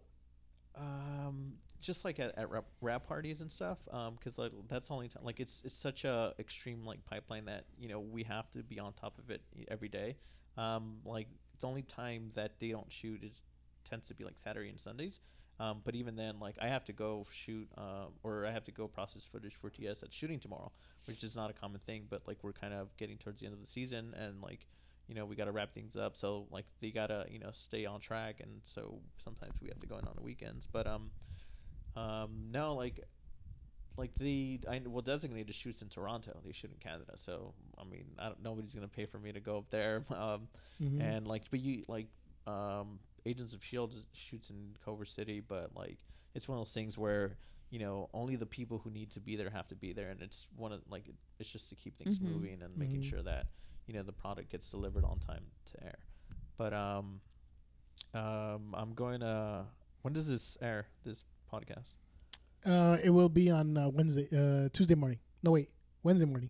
Um, just like at, at wrap, wrap parties and stuff. Um, because like that's only time. Like it's it's such a extreme like pipeline that you know we have to be on top of it every day. Um, like the only time that they don't shoot is tends to be like Saturday and Sundays. Um, but even then, like I have to go shoot, um, or I have to go process footage for TS that's shooting tomorrow, which is not a common thing. But like we're kind of getting towards the end of the season, and like you know we got to wrap things up. So like they gotta you know stay on track. And so sometimes we have to go in on the weekends. But um um no like like the I well designated shoots in Toronto. They shoot in Canada. So I mean I don't nobody's gonna pay for me to go up there. Um Mhm. and like but you like um Agents of Shield shoots in Culver City. But like it's one of those things where you know only the people who need to be there have to be there. And it's one of like it, it's just to keep things Mhm. moving and making Mhm. sure that you know the product gets delivered on time to air but um um i'm going to when does this air this podcast Uh, it will be on uh, Wednesday, uh, Tuesday morning. No, wait, Wednesday morning.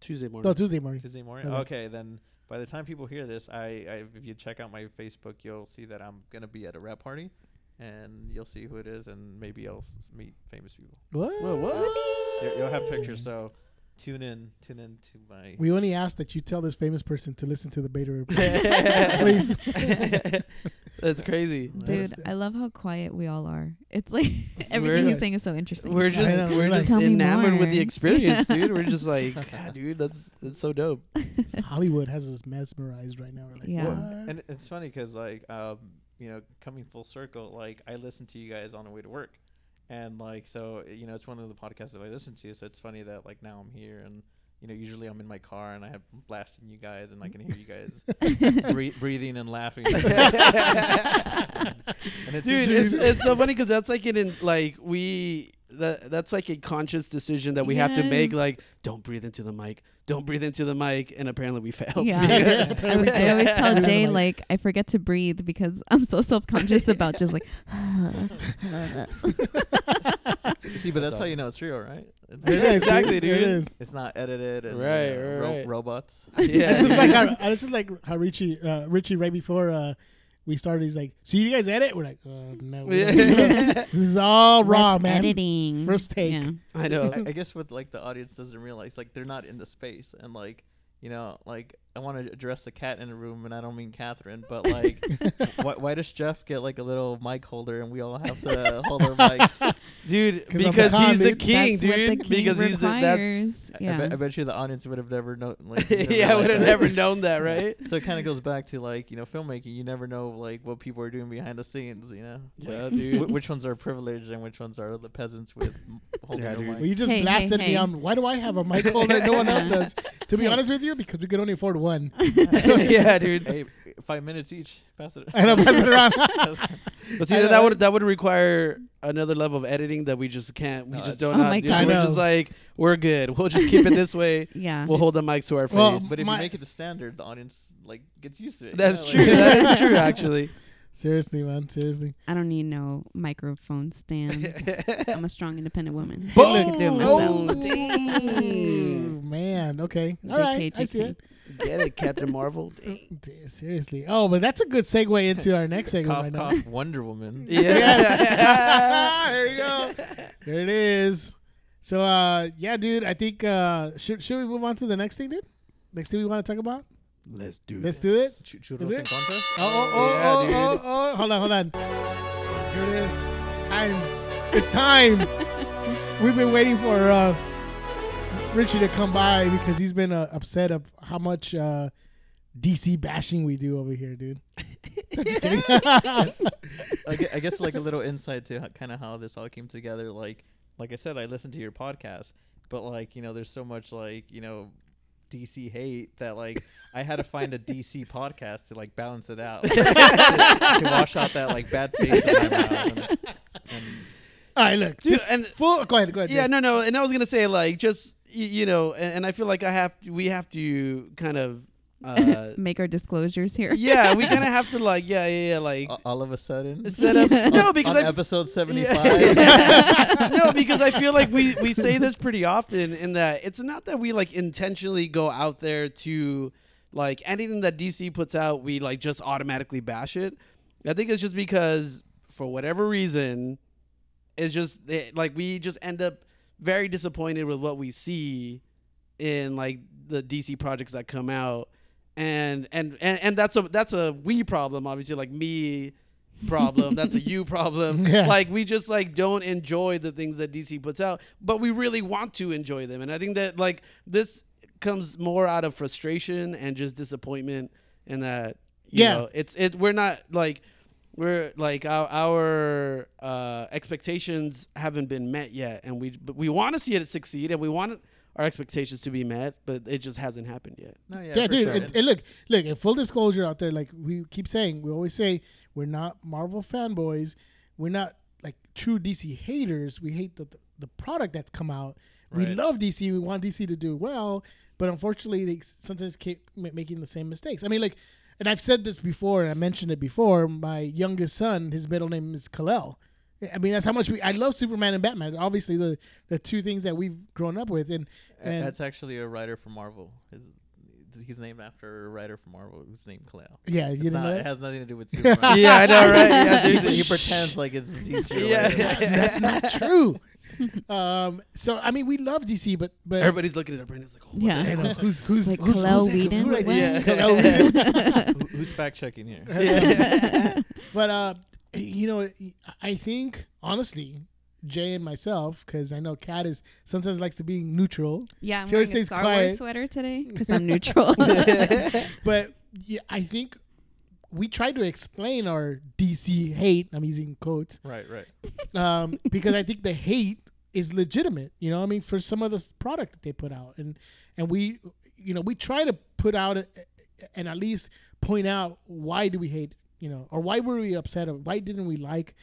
Tuesday morning. No, Tuesday morning. tuesday morning Okay. okay then by the time people hear this I, I if you check out my facebook you'll see that i'm gonna be at a wrap party and you'll see who it is and maybe i'll meet famous people What? Whoa, what? You'll have pictures so tune in tune in to my We only ask that you tell this famous person to listen to the beta report. Please. Please. That's crazy. Dude, I love how quiet we all are. It's like everything We're- everything he's saying is so interesting. We're just know, we're like- just enamored with the experience, dude. We're just like, God, dude, that's that's so dope. Hollywood has us mesmerized right now. We're like, Yeah. what? and it's funny because like um you know, coming full circle, like I listen to you guys on the way to work, and like so, you know, it's one of the podcasts that I listen to. So it's funny that like now I'm here and. You know, usually I'm in my car and I have blasting you guys, and I can hear you guys bre- breathing and laughing. and it's dude it's, it's so funny because that's like an in, like we that that's like a conscious decision that we have to make like don't breathe into the mic don't breathe into the mic and apparently we failed Yeah. It's I, apparently was, I always tell Jay Like- like I forget to breathe because I'm so self conscious about just like See, but that's, That's how you know it's real, right? It's, It is, Exactly, dude. It dude. is. it's not edited and Right, uh, right, ro- right. robots. yeah it's just like dude. how, it's just like how Richie, uh, Richie, right before uh, we started, he's like, "So you guys edit?" We're like, "Oh no, we don't do that. this is all raw, What's man." editing First take. Yeah. I know I, I guess what like the audience doesn't realize, like they're not in the space, and like you know, like I want to address the cat in the room, and I don't mean Catherine, but like, why, why does Jeff get like a little mic holder, and we all have to hold our mics? dude 'Cause because pecan, he's the king that's what the dude king because he's the, that's requires. I, yeah. bet, I bet you the audience would have never known. Like, never yeah I would have that. never known that right So it kind of goes back to like you know filmmaking. You never know like what people are doing behind the scenes. You know, yeah Wh- dude which ones are privileged and which ones are the peasants with holding Yeah, the dude. mic. Well, you just Hey, hey, blasted me hey. on. Why do I have a mic holder? No one else does. To be Hey. honest with you, because we could only afford one. yeah dude hey, five minutes each. Pass it. I know, pass it around. But see, that would that would require another level of editing that we just can't. We No, just don't. Oh not my do. God. So we're just like we're good. We'll just keep it this way. yeah. We'll hold the mics to our face. Well, But if you make it the standard, the audience like gets used to it. you That's know, true. like- that is true, actually. Seriously, man. Seriously. I don't need no microphone stand. I'm a strong, independent woman. Boom! I can do it Oh, myself. Oh, man. Okay. All right. I see it. Get it, Captain Marvel. Dude, seriously. Oh, but that's a good segue into our next segment cough, right now. cough, Wonder Woman. Yeah. there you go. There it is. So, uh, yeah, dude. I think uh, should should we move on to the next thing, dude? Next thing we want to talk about? Let's do. It. Let's this. do it. Ch- churros it? Oh, oh, oh, Yeah, oh, dude. oh, oh, hold on, hold on. Here it is. It's time. It's time. We've been waiting for uh, Richie to come by because he's been uh, upset of how much uh, DC bashing we do over here, dude. Just kidding. I, gue- I guess like a little insight to kind of how this all came together. Like, like I said, I listened to your podcast, but like you know, there's so much like you know. DC hate that like I had to find a DC podcast to like balance it out to, to wash out that like bad taste in my mouth. And, and All right, look. Dude, and- full. Go ahead. Go ahead. Yeah, Jay. no, no, and I was gonna say like just y- you know, and, and I feel like I have to, we have to kind of, uh, Make our disclosures here. yeah, we kind of have to like, yeah, yeah, yeah, like a- all of a sudden, set up. No, because on I episode seventy five, Yeah. no, because I feel like we we say this pretty often in that it's not that we like intentionally go out there to like anything that DC puts out, we like just automatically bash it. I think it's just because for whatever reason, it's just it, like we just end up very disappointed with what we see in like the DC projects that come out. And, and and and that's a that's a we problem obviously like me problem that's a you problem Yeah. like we just like don't enjoy the things that DC puts out but we really want to enjoy them and I think that like this comes more out of frustration and just disappointment and that you Yeah. know it's it we're not like we're like our, our uh, expectations haven't been met yet and we but we want to see it succeed and we want our expectations to be met but it just hasn't happened yet no, yeah, Yeah, dude. sure. And, and look, look. In full disclosure, out there, like we keep saying, we always say we're not Marvel fanboys. We're not like true DC haters. We hate the the, the product that's come out. We love DC. We want DC to do well, but unfortunately, they sometimes keep making the same mistakes. I mean, like, and I've said this before, and I mentioned it before. My youngest son, his middle name is Kal-El. I mean, that's how much we. I love Superman and Batman. Obviously, the the two things that we've grown up with, and and That's actually a writer from Marvel. His, he's named after a writer from Marvel who's named Kal-El. yeah, you It's didn't not, know it has nothing to do with Superman. yeah I know right yeah he, he pretends like it's DC. Yeah. related. that's not true. um, so I mean, we love DC, but but everybody's looking at our brain it's like oh, what Yeah. the heck who's who's who's, Like who's, Kal-El who's? Whedon? Who writes- What? Yeah. Kal-El Whedon. Who- Who's fact checking here? Yeah. But uh, you know, I think honestly, Jay and myself, because I know Kat is sometimes likes to be neutral, Yeah, I'm She always wearing a stays Star quiet. Wars sweater today because I'm neutral. but yeah, I think we tried to explain our DC hate. I'm using quotes Right, right. um, because I think the hate is legitimate. You know, I mean, for some of the product that they put out, and and we, you know, we try to put out a, and at least point out why do we hate, you know, or why were we upset, or why didn't we like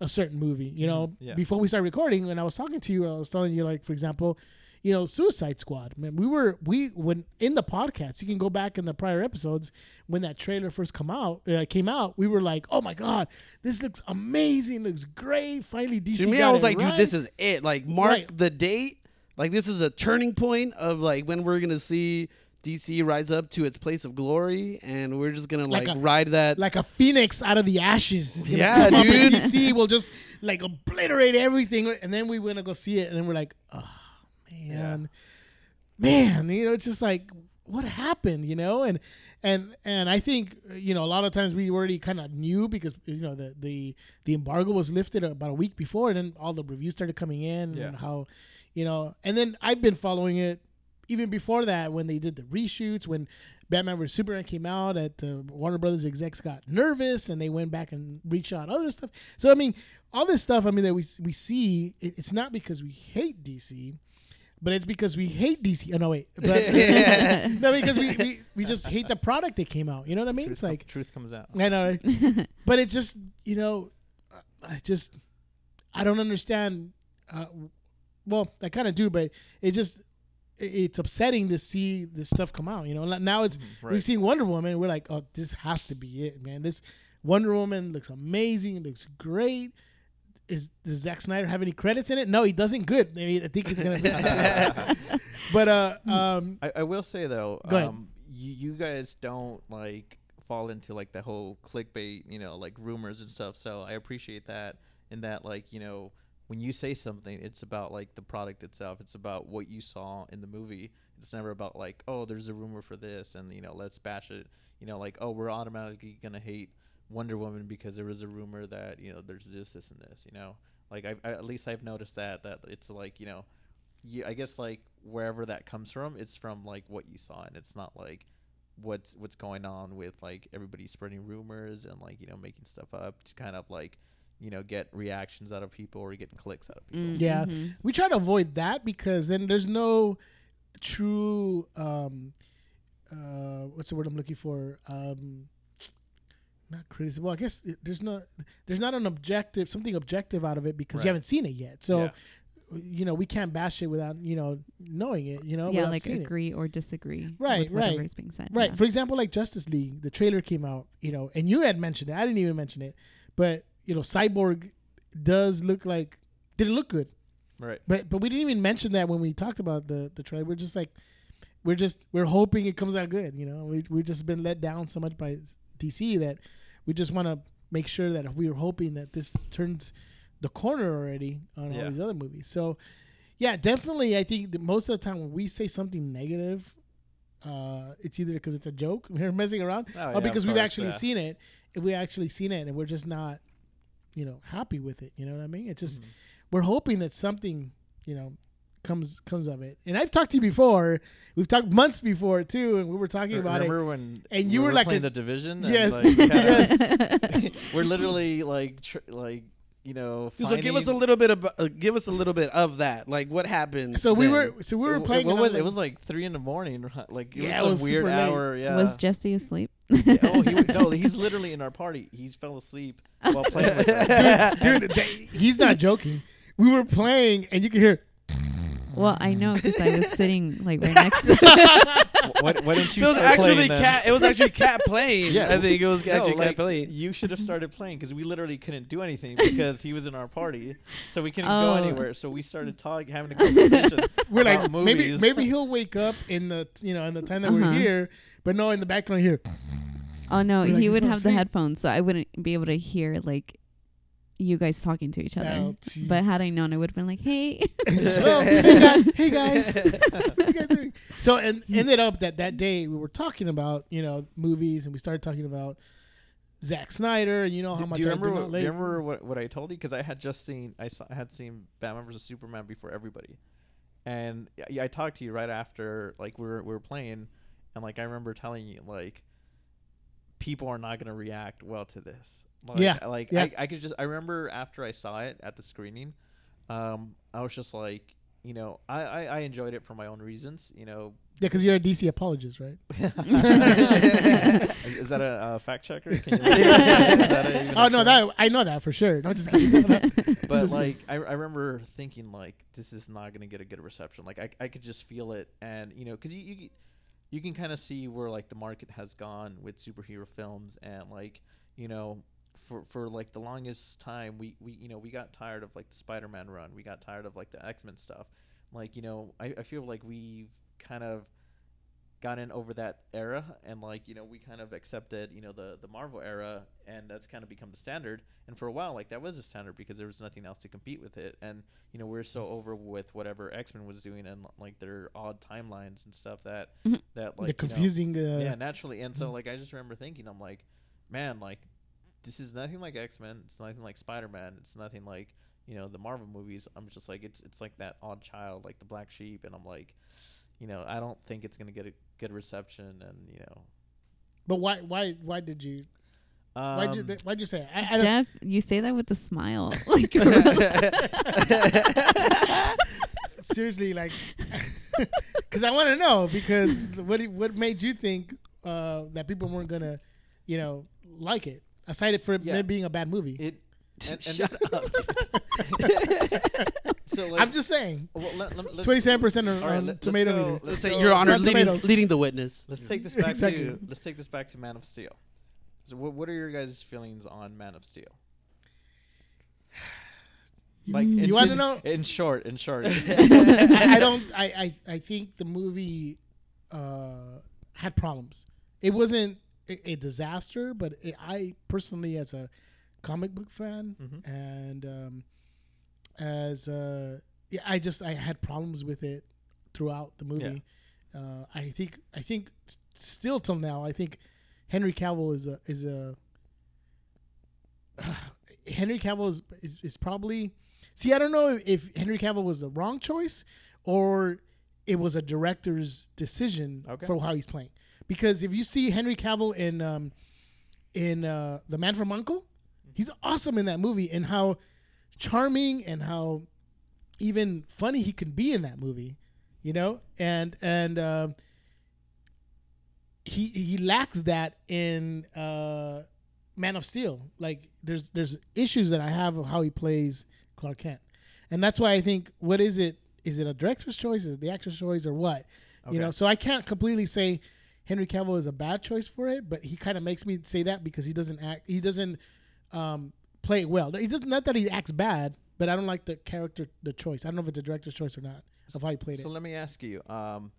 a certain movie? You know, Mhm, yeah. before we start recording, when I was talking to you, I was telling you, like, for example. You know, Suicide Squad. Man, we were we when in the podcast. You can go back in the prior episodes when that trailer first come out uh, came out. We were like, "Oh my god, this looks amazing! Looks great! Finally, DC." To me, I was like, right. dude, this is it. Like, mark Right. the date. Like, this is a turning point of like when we're gonna see DC rise up to its place of glory, and we're just gonna Like like, a- ride that. like a phoenix out of the ashes. Yeah, come up and dude. DC will just like obliterate everything, and then we're gonna go see it, and then we're like, oh man, man, you know, it's just like what happened, you know, and and and I think you know a lot of times we already kind of knew because you know the the the embargo was lifted about a week before, and then all the reviews started coming in, Yeah. and how you know, and then I've been following it even before that when they did the reshoots when Batman vs Superman came out at uh, Warner Brothers execs got nervous and they went back and reshot other stuff. So I mean, all this stuff I mean that we we see it, it's not because we hate DC, but it's because we hate DC. Oh no, wait, but no, because we, we we just hate the product that came out. You know what I mean? Truth, It's com- like truth comes out. I know, but it just you know, I just I don't understand. Uh, well, I kind of do, but it just it's upsetting to see this stuff come out. You know, now it's Mhm, right. we've seen Wonder Woman. We're like, oh, this has to be it, man. This Wonder Woman looks amazing. It looks great. Is does Zack Snyder have any credits in it? No, he doesn't. Good. I, mean, I think it's gonna. but uh, um, I, I will say though, Go ahead. um, you, you guys don't like fall into like the whole clickbait, you know, like rumors and stuff. So I appreciate that. In that, like, you know, when you say something, it's about like the product itself. It's about what you saw in the movie. It's never about like, oh, there's a rumor for this, and you know, let's bash it. You know, like, oh, we're automatically gonna hate Wonder Woman because there was a rumor that you know there's this, this, and this. You know, like I, I at least I've noticed that that it's like you know you, I guess like wherever that comes from, it's from like what you saw, and it's not like what's what's going on with like everybody spreading rumors and like you know making stuff up to kind of like you know get reactions out of people or getting clicks out of people. Yeah. Mhm. we try to avoid that because then there's no true um uh what's the word i'm looking for um not criticism well i guess there's not there's not an objective something objective out of it because Right. you haven't seen it yet so Yeah. you know we can't bash it without you know knowing it you know yeah, without like seeing it. agree or disagree. Right, with whatever right. is being said. Right. yeah. For example, like Justice League, the trailer came out, you know, and you had mentioned it. I didn't even mention it, but you know, Cyborg does look like didn't look good, Right. but but we didn't even mention that when we talked about the the trailer. We're just like, we're just we're hoping it comes out good. You know, we we've just been let down so much by DC that we just want to make sure that we were hoping that this turns the corner already on Yeah. all these other movies. So. Yeah, definitely. I think that most of the time when we say something negative, uh, it's either because it's a joke, we're messing around, Oh, or of because we've course, actually yeah. seen it. If we actually seen it and we're just not, you know, happy with it. You know what I mean? It's just Mhm. we're hoping that something, you know, comes comes of it. And I've talked to you before. We've talked months before too, and we were talking Re- about it. Remember when And you we were like playing a- the division? Yes, like, yes. we're literally like tr- like you know. so give us a little bit of uh, give us a little bit of that. Like what happened? So we then? were so we were It- playing. What and was, was it was like three in the morning. Like it Yeah, it was was weird super late. hour. Yeah. Was Jesse asleep? Yeah, oh, he was, no, he's literally in our party. He fell asleep while playing with us. dude, they, he's not joking. We were playing, and you could hear. Well, I know because I was sitting like right next to Why, why didn't you So it was start actually playing then? Kat. It was actually Kat playing. Yeah. I think it was No, actually like, Kat playing. You should have started playing because we literally couldn't do anything because he was in our party, so we couldn't Oh. go anywhere. So we started talking, having a conversation. We're like, about maybe movies. maybe he'll wake up in the you know in the time that Uh-huh. we're here, but no, in the background here. Oh no, We're like, he "You would fell have the asleep?" headphones, so I wouldn't be able to hear like you guys talking to each other. Oh, but had I known, I would have been like, "Hey." Well, hey, guys, hey guys, what you guys doing? So and ended up that that day we were talking about you know movies and we started talking about Zack Snyder and you know how do, much do you I remember? What, do you remember what, what I told you? Because I had just seen I, saw, I had seen Batman vs Superman before everybody, and yeah, I talked to you right after like we were we were playing, and like I remember telling you like people are not gonna react well to this. Like, Yeah, like yeah. I, I could just I remember after I saw it at the screening, um, I was just like, you know, I, I, I enjoyed it for my own reasons. You know, Yeah, because you're a DC apologist, right? is, is that a uh, fact checker? Can you is that a, Oh no, term? that I know that for sure. No, I'm just kidding. but Just- like I, I remember thinking like this is not gonna get a good reception like i, I could just feel it and you know because you, you you can kind of see where like the market has gone with superhero films and like you know for for like the longest time we we you know we got tired of like the spider-man run we got tired of like the x-men stuff like you know i, I feel like we've kind of gotten over that era and like you know we kind of accepted you know the the marvel era and that's kind of become the standard and for a while like that was the standard because there was nothing else to compete with it and you know we're so over with whatever x-men was doing and like their odd timelines and stuff that Mhm. that like the you know- confusing. uh, yeah naturally and so Mhm. like i just remember thinking i'm like man like this is nothing like x-men it's nothing like spider-man it's nothing like you know the marvel movies i'm just like it's it's like that odd child like the black sheep and i'm like you know i don't think it's gonna get a good reception and you know But why? Why? Why did you? um, Why'd you? Why'd you say? It? I, I Jeff, you say that with a smile. Like seriously, like, because I want to know because what what made you think uh, that people weren't gonna, you know, like it aside for it Yeah. being a bad movie? it and, and Shut this- up. so like I'm just saying, well, let, let, let's- twenty-seven percent on all right, on let- let's tomato go- meter. Let's let's say go- Your Honor, Rotten leading, Tomatoes. leading the witness. Let's take this back Exactly. to let's take this back to Man of Steel. So what what are your guys' feelings on Man of Steel? Like in, You want to in- know? In short, in short. I, I don't. I, I I think the movie uh, had problems. It wasn't a, a disaster, but it, I personally, as a comic book fan, Mhm. and um, as uh, yeah, I just I had problems with it throughout the movie. Uh, I think I think still till now, I think Henry Cavill is a is a Henry Cavill is, is is probably see. I don't know if Henry Cavill was the wrong choice or it was a director's decision Okay. for how he's playing. Because if you see Henry Cavill in um, in uh, The Man from Uncle, he's awesome in that movie and how charming and how even funny he can be in that movie, you know. And and uh, he he lacks that in uh, Man of Steel. Like there's there's issues that I have of how he plays Clark Kent, and that's why I think what is it? Is it a director's choice? Is it the actor's choice, or what? You know, so I can't completely say Henry Cavill is a bad choice for it, but he kind of makes me say that because he doesn't act, he doesn't um, play it well. He doesn't not that he acts bad, but I don't like the character, the choice. I don't know if it's a director's choice or not of how he played so it. So let me ask you. Um,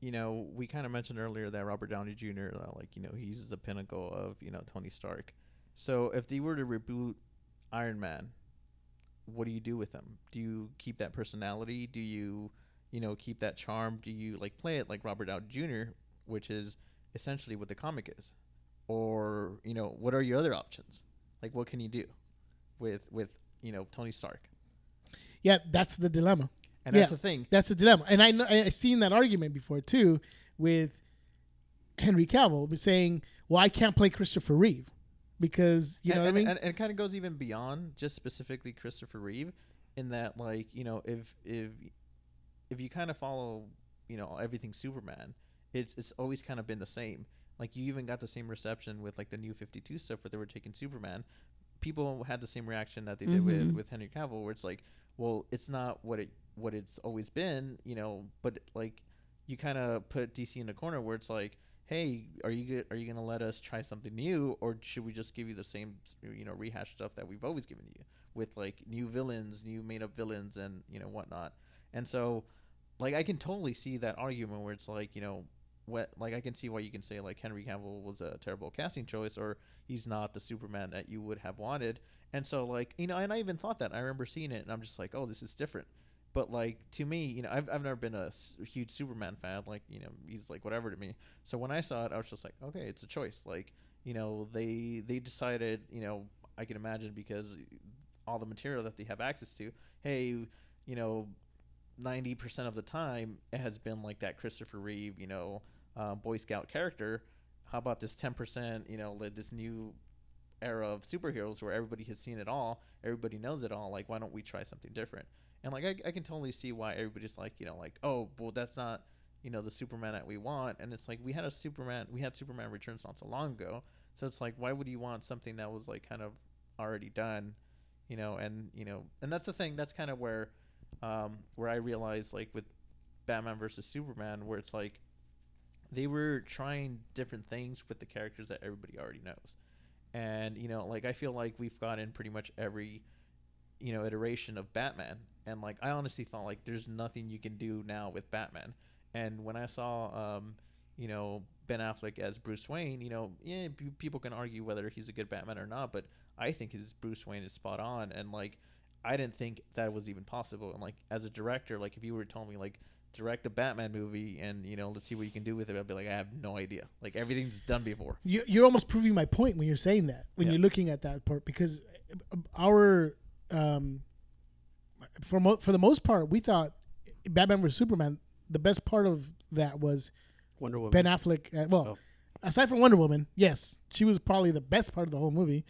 you know, we kind of mentioned earlier that Robert Downey Jr. Uh, like you know he's the pinnacle of you know Tony Stark. So if they were to reboot Iron Man, what do you do with them? Do you keep that personality? Do you you know keep that charm? Do you like play it like Robert Downey Jr., which is essentially what the comic is, or you know what are your other options? Like what can you do with with you know Tony Stark? Yeah, that's the dilemma. And that's Yeah. the thing. That's the dilemma, and I know I seen that argument before too with Henry Cavill saying, "Well, I can't play Christopher Reeve because you know and, what I mean." And, and it kind of goes even beyond just specifically Christopher Reeve, in that like you know if if if you kind of follow you know everything Superman, it's it's always kind of been the same. Like you even got the same reception with like the new Fifty Two stuff where they were taking Superman. People had the same reaction that they did with Mhm. with Henry Cavill, where it's like, well, it's not what it what it's always been, you know, but like you kind of put DC in the corner where it's like, hey, are you are you gonna let us try something new, or should we just give you the same you know rehash stuff that we've always given you with like new villains, new made up villains, and you know whatnot? And so, like, I can totally see that argument where it's like, you know, what like I can see why you can say like Henry Cavill was a terrible casting choice, or he's not the Superman that you would have wanted. And so, like, you know, and I even thought that I remember seeing it, and I'm just like, oh, this is different. But like to me, you know, I've I've never been a huge Superman fan. Like you know, he's like whatever to me. So when I saw it, I was just like, okay, it's a choice. Like you know, they they decided, you know, I can imagine because all the material that they have access to. Hey, you know, ninety percent of the time it has been like that Christopher Reeve, you know, uh, Boy Scout character. how about this 10%, you know, like this new era of superheroes where everybody has seen it all, everybody knows it all. Like, why don't we try something different? And like, I, I can totally see why everybody's like, you know, like, oh, well, that's not, you know, the Superman that we want. And it's like, we had a Superman, we had Superman Returns not so long ago. So it's like, why would you want something that was like kind of already done, you know? And, you know, and that's the thing, that's kind of where, um, where I realized like with Batman versus Superman, where it's like, they were trying different things with the characters that everybody already knows. And, you know, like I feel like we've gotten pretty much every, you know, iteration of Batman. And like I honestly thought like there's nothing you can do now with Batman. And when I saw um, you know, Ben Affleck as Bruce Wayne, you know, yeah, p- people can argue whether he's a good Batman or not, but I think his Bruce Wayne is spot on and like I didn't think that was even possible. And like as a director, like if you were to tell me like direct a Batman movie and you know let's see what you can do with it. I'd be like, I have no idea. Like everything's done before. You, you're almost proving my point when you're saying that when Yeah. you're looking at that part because our um, for mo- for the most part we thought Batman vs Superman the best part of that was Wonder Woman. Ben Affleck. Uh, well, Oh. aside from Wonder Woman, yes, she was probably the best part of the whole movie,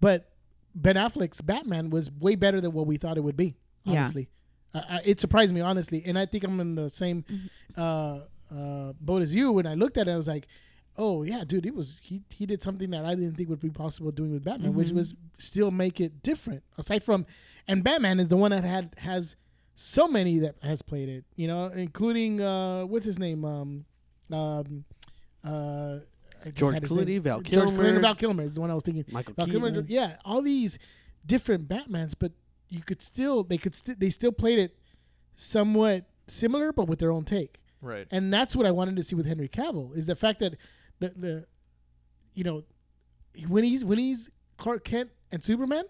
but Ben Affleck's Batman was way better than what we thought it would be. Honestly, uh, uh, it surprised me honestly, and I think I'm in the same Mhm. uh, uh, boat as you. When I looked at it, I was like, "Oh yeah, dude, it was he he did something that I didn't think would be possible doing with Batman, which Mhm. was still make it different. Aside from, and Batman is the one that had has so many that has played it, you know, including uh, what's his name, um, um, uh, I just George had his Clooney, name. Val George Clooney, Val Kilmer is the one I was thinking. Michael Val Keaton. Kilmer, yeah, all these different Batmans, but you could still they could st- they still played it somewhat similar, but with their own take Right. and that's what I wanted to see with Henry Cavill is the fact that the the you know when he's when he's Clark Kent and Superman,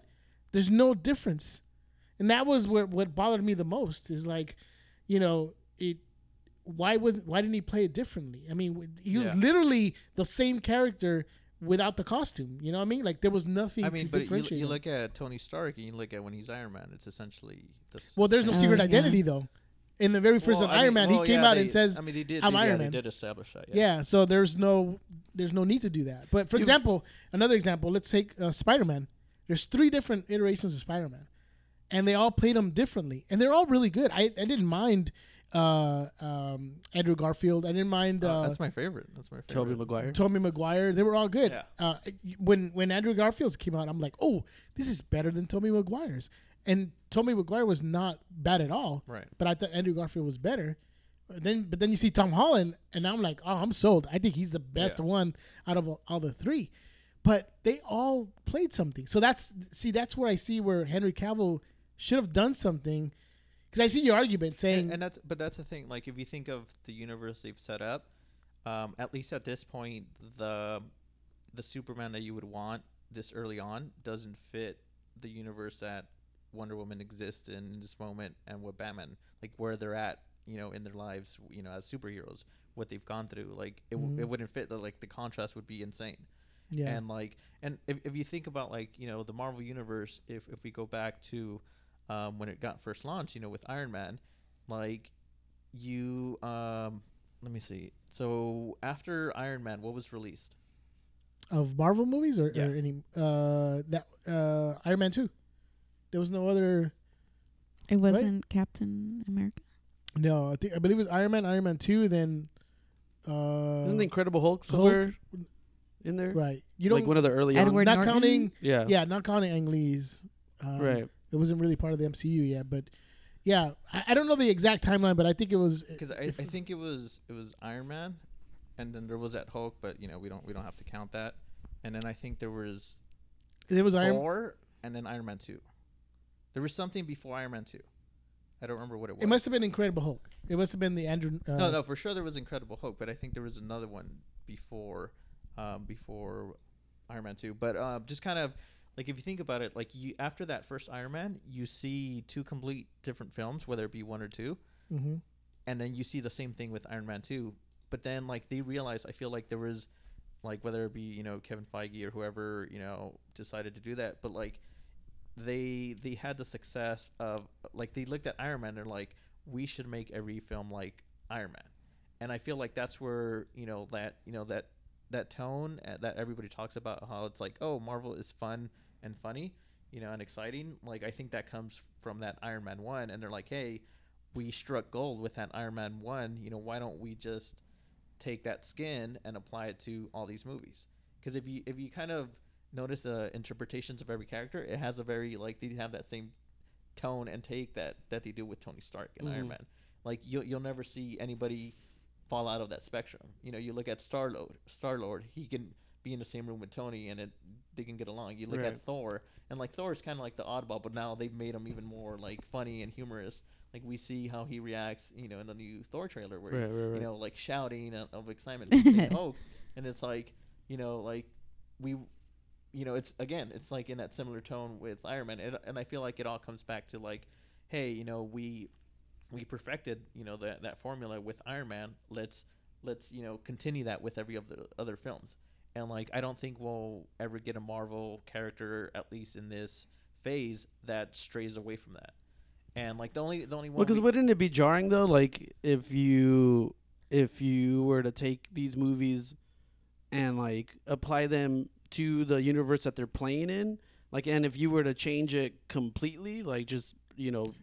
there's no difference, and that was what what bothered me the most is like, you know, it. Why wasn't why didn't he play it differently? I mean, he was Yeah. literally the same character without the costume. You know what I mean? Like there was nothing I mean, to but you, differentiate. you him. look at Tony Stark and you look at when he's Iron Man. It's essentially the well, there's no Oh, secret yeah. identity though. In the very first Well, Iron mean- Man, well, he came yeah, out they- and says, I mean, they did. "I'm they, Iron yeah, Man." They did establish that. Yeah. so there's no there's no need to do that. But for You- example, another example, let's take uh, Spider-Man. There's three different iterations of Spider-Man, and they all played them differently, and they're all really good. I, I didn't mind uh, um, Andrew Garfield. I didn't mind Uh, uh, that's my favorite. That's my favorite. Tobey Maguire. Tommy Maguire. They were all good. Yeah. Uh, when when Andrew Garfield's came out, I'm like, oh, this is better than Tommy Maguire's, and Tommy Maguire was not bad at all. Right. But I thought Andrew Garfield was better. Then, but then you see Tom Holland, and I'm like, oh, I'm sold. I think he's the best Yeah. one out of all, all the three. But they all played something. So that's see, that's where I see where Henry Cavill should have done something. Because I see your argument saying, And, and that's but that's the thing. Like if you think of the universe they've set up, um, at least at this point, the the Superman that you would want this early on doesn't fit the universe that Wonder Woman exists in this moment and what Batman like where they're at, you know, in their lives, you know, as superheroes, what they've gone through. Like it, w- Mhm. it wouldn't fit. The, like the contrast would be insane. yeah, and like and if, if you think about like you know the marvel universe if if we go back to um when it got first launched you know with iron man like you um let me see so after iron man what was released of Marvel movies or, Yeah. or any uh that uh Iron Man two. There was no other. It wasn't Captain America. No, I think I believe it was Iron Man, Iron Man two, then. Uh, Isn't the Incredible Hulk Hulk, somewhere in there? right? You don't like one of the early Edward on. not Norton? counting. Yeah. Yeah, not counting Ang Lee's. Um, Right. It wasn't really part of the MCU yet, but yeah, I, I don't know the exact timeline, but I think it was because I, I think it was it was iron man and then there was that hulk but you know we don't we don't have to count that and then i think there was it was Iron. thor and then iron man 2 there was something before iron man 2 i don't remember what it was It must have been Incredible Hulk. It must have been the Andrew. Uh, no, no, for sure there was Incredible Hulk, but I think there was another one before, um, before Iron Man two. But uh, just kind of like if you think about it, like you after that first Iron Man, you see two complete different films, whether it be one or two, hmm and then you see the same thing with Iron Man two. But then like they realized, I feel like there was like whether it be you know Kevin Feige or whoever you know decided to do that, but like they they had the success of like they looked at Iron Man, And they're like we should make every film like Iron Man, and I feel like that's where you know that you know that that tone uh, that everybody talks about how it's like oh Marvel is fun and funny, you know, and exciting. Like I think that comes from that Iron Man one, and they're like, hey, we struck gold with that Iron Man one. You know, why don't we just take that skin and apply it to all these movies? Because if you if you kind of notice the interpretations of every character, it has a very like they have that same tone and take that that they do with Tony Stark and Iron Mhm. Man. Like you'll you'll never see anybody fall out of that spectrum. You know, you look at Star Lord. Star Lord, he can be in the same room with Tony, and it they can get along. You look Right. at Thor, and like Thor is kind of like the oddball, but now they've made him even more like funny and humorous. Like we see how he reacts, you know, in the new Thor trailer, where Right, right, you know, like shouting of, of excitement, Hulk, and it's like, you know, like we, you know, it's again, it's like in that similar tone with Iron Man, and, and I feel like it all comes back to like, hey, you know, we we perfected, you know, that that formula with Iron Man. Let's let's you know continue that with every of the other films, and like I don't think we'll ever get a Marvel character, at least in this phase, that strays away from that. And like the only the only one Because we- wouldn't it be jarring though? Like if you if you were to take these movies and like apply them to the universe that they're playing in, like, and if you were to change it completely, like just you know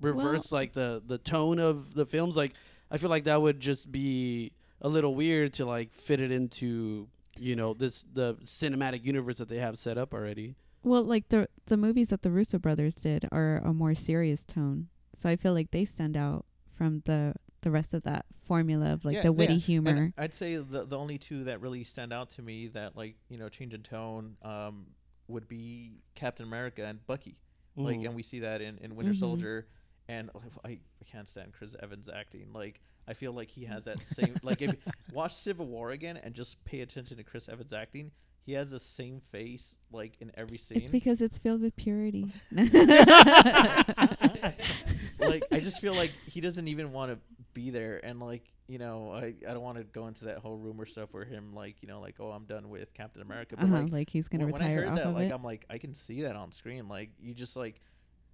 reverse like the the tone of the films, like I feel like that would just be a little weird to like fit it into you know this the cinematic universe that they have set up already. Well, like the the movies that the Russo brothers did are a more serious tone, so I feel like they stand out from the the rest of that formula of like Yeah, the witty yeah. humor. And I'd say the the only two that really stand out to me that like you know change in tone um, would be Captain America and Bucky. Like, Mhm. and we see that in, in Winter Mhm. Soldier, and oh, I, I can't stand Chris Evans acting. Like, I feel like he has that same like if watch Civil War again and just pay attention to Chris Evans acting. He has the same face like in every scene. it's because it's filled with purity. like I just feel like he doesn't even want to be there, and like you know, I I don't want to go into that whole rumor stuff where him like you know like oh I'm done with Captain America, but uh-huh, like like, he's gonna when, when I retire heard off that, of like it. I'm like I can see that on screen. Like you just like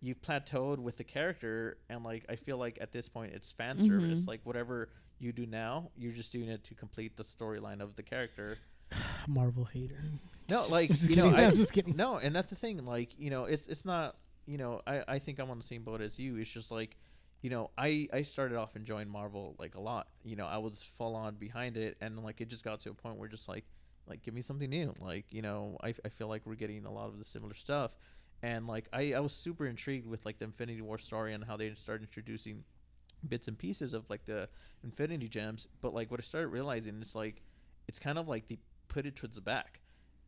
you've plateaued with the character, and like I feel like at this point it's fan service. Mhm. Like whatever you do now, you're just doing it to complete the storyline of the character. Marvel hater. No, like Just you know, kidding. I, I'm just kidding. no, and that's the thing. Like you know, it's it's not. You know, I I think I'm on the same boat as you. It's just like, you know, I I started off enjoying Marvel like a lot. You know, I was full on behind it, and like it just got to a point where just like like give me something new. Like you know, I I feel like we're getting a lot of the similar stuff, and like I I was super intrigued with like the Infinity War story and how they started introducing bits and pieces of like the Infinity Gems. But like what I started realizing, it's like it's kind of like they put it towards the back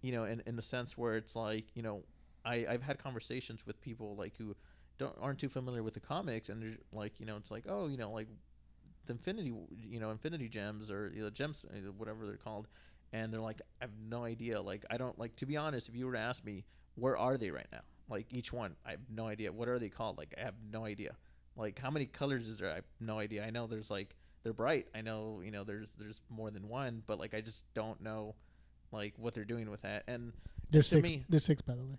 you know, in, in the sense where it's like, you know, I, I've had conversations with people like who don't aren't too familiar with the comics and they're like, you know, it's like, oh, you know, like the Infinity, you know, Infinity Gems or you know, gems, uh, whatever they're called, and they're like, I have no idea. Like, I don't like to be honest. If you were to ask me, where are they right now? Like each one, I have no idea. What are they called? Like, I have no idea. Like, how many colors is there? I have no idea. I know there's like they're bright. I know you know there's there's more than one, but like I just don't know like what they're doing with that. And There's six. me- There's six, by the way.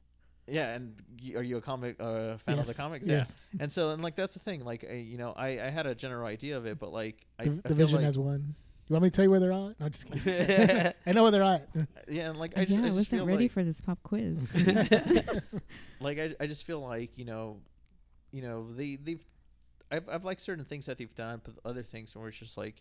Yeah, and y- are you a comic uh, fan of the Yes, comics? yes. Yeah. And so and like that's the thing. Like I, you know, I, I had a general idea of it, but like I, Div- I feel Division like, has one. You want me to tell you where they're at? No, just kidding. I know where they're at. yeah, and like I just, yeah, I I just wasn't feel ready like, for this pop quiz. like I, I just feel like you know, you know they they've I've I've liked certain things that they've done, but other things where it's just like,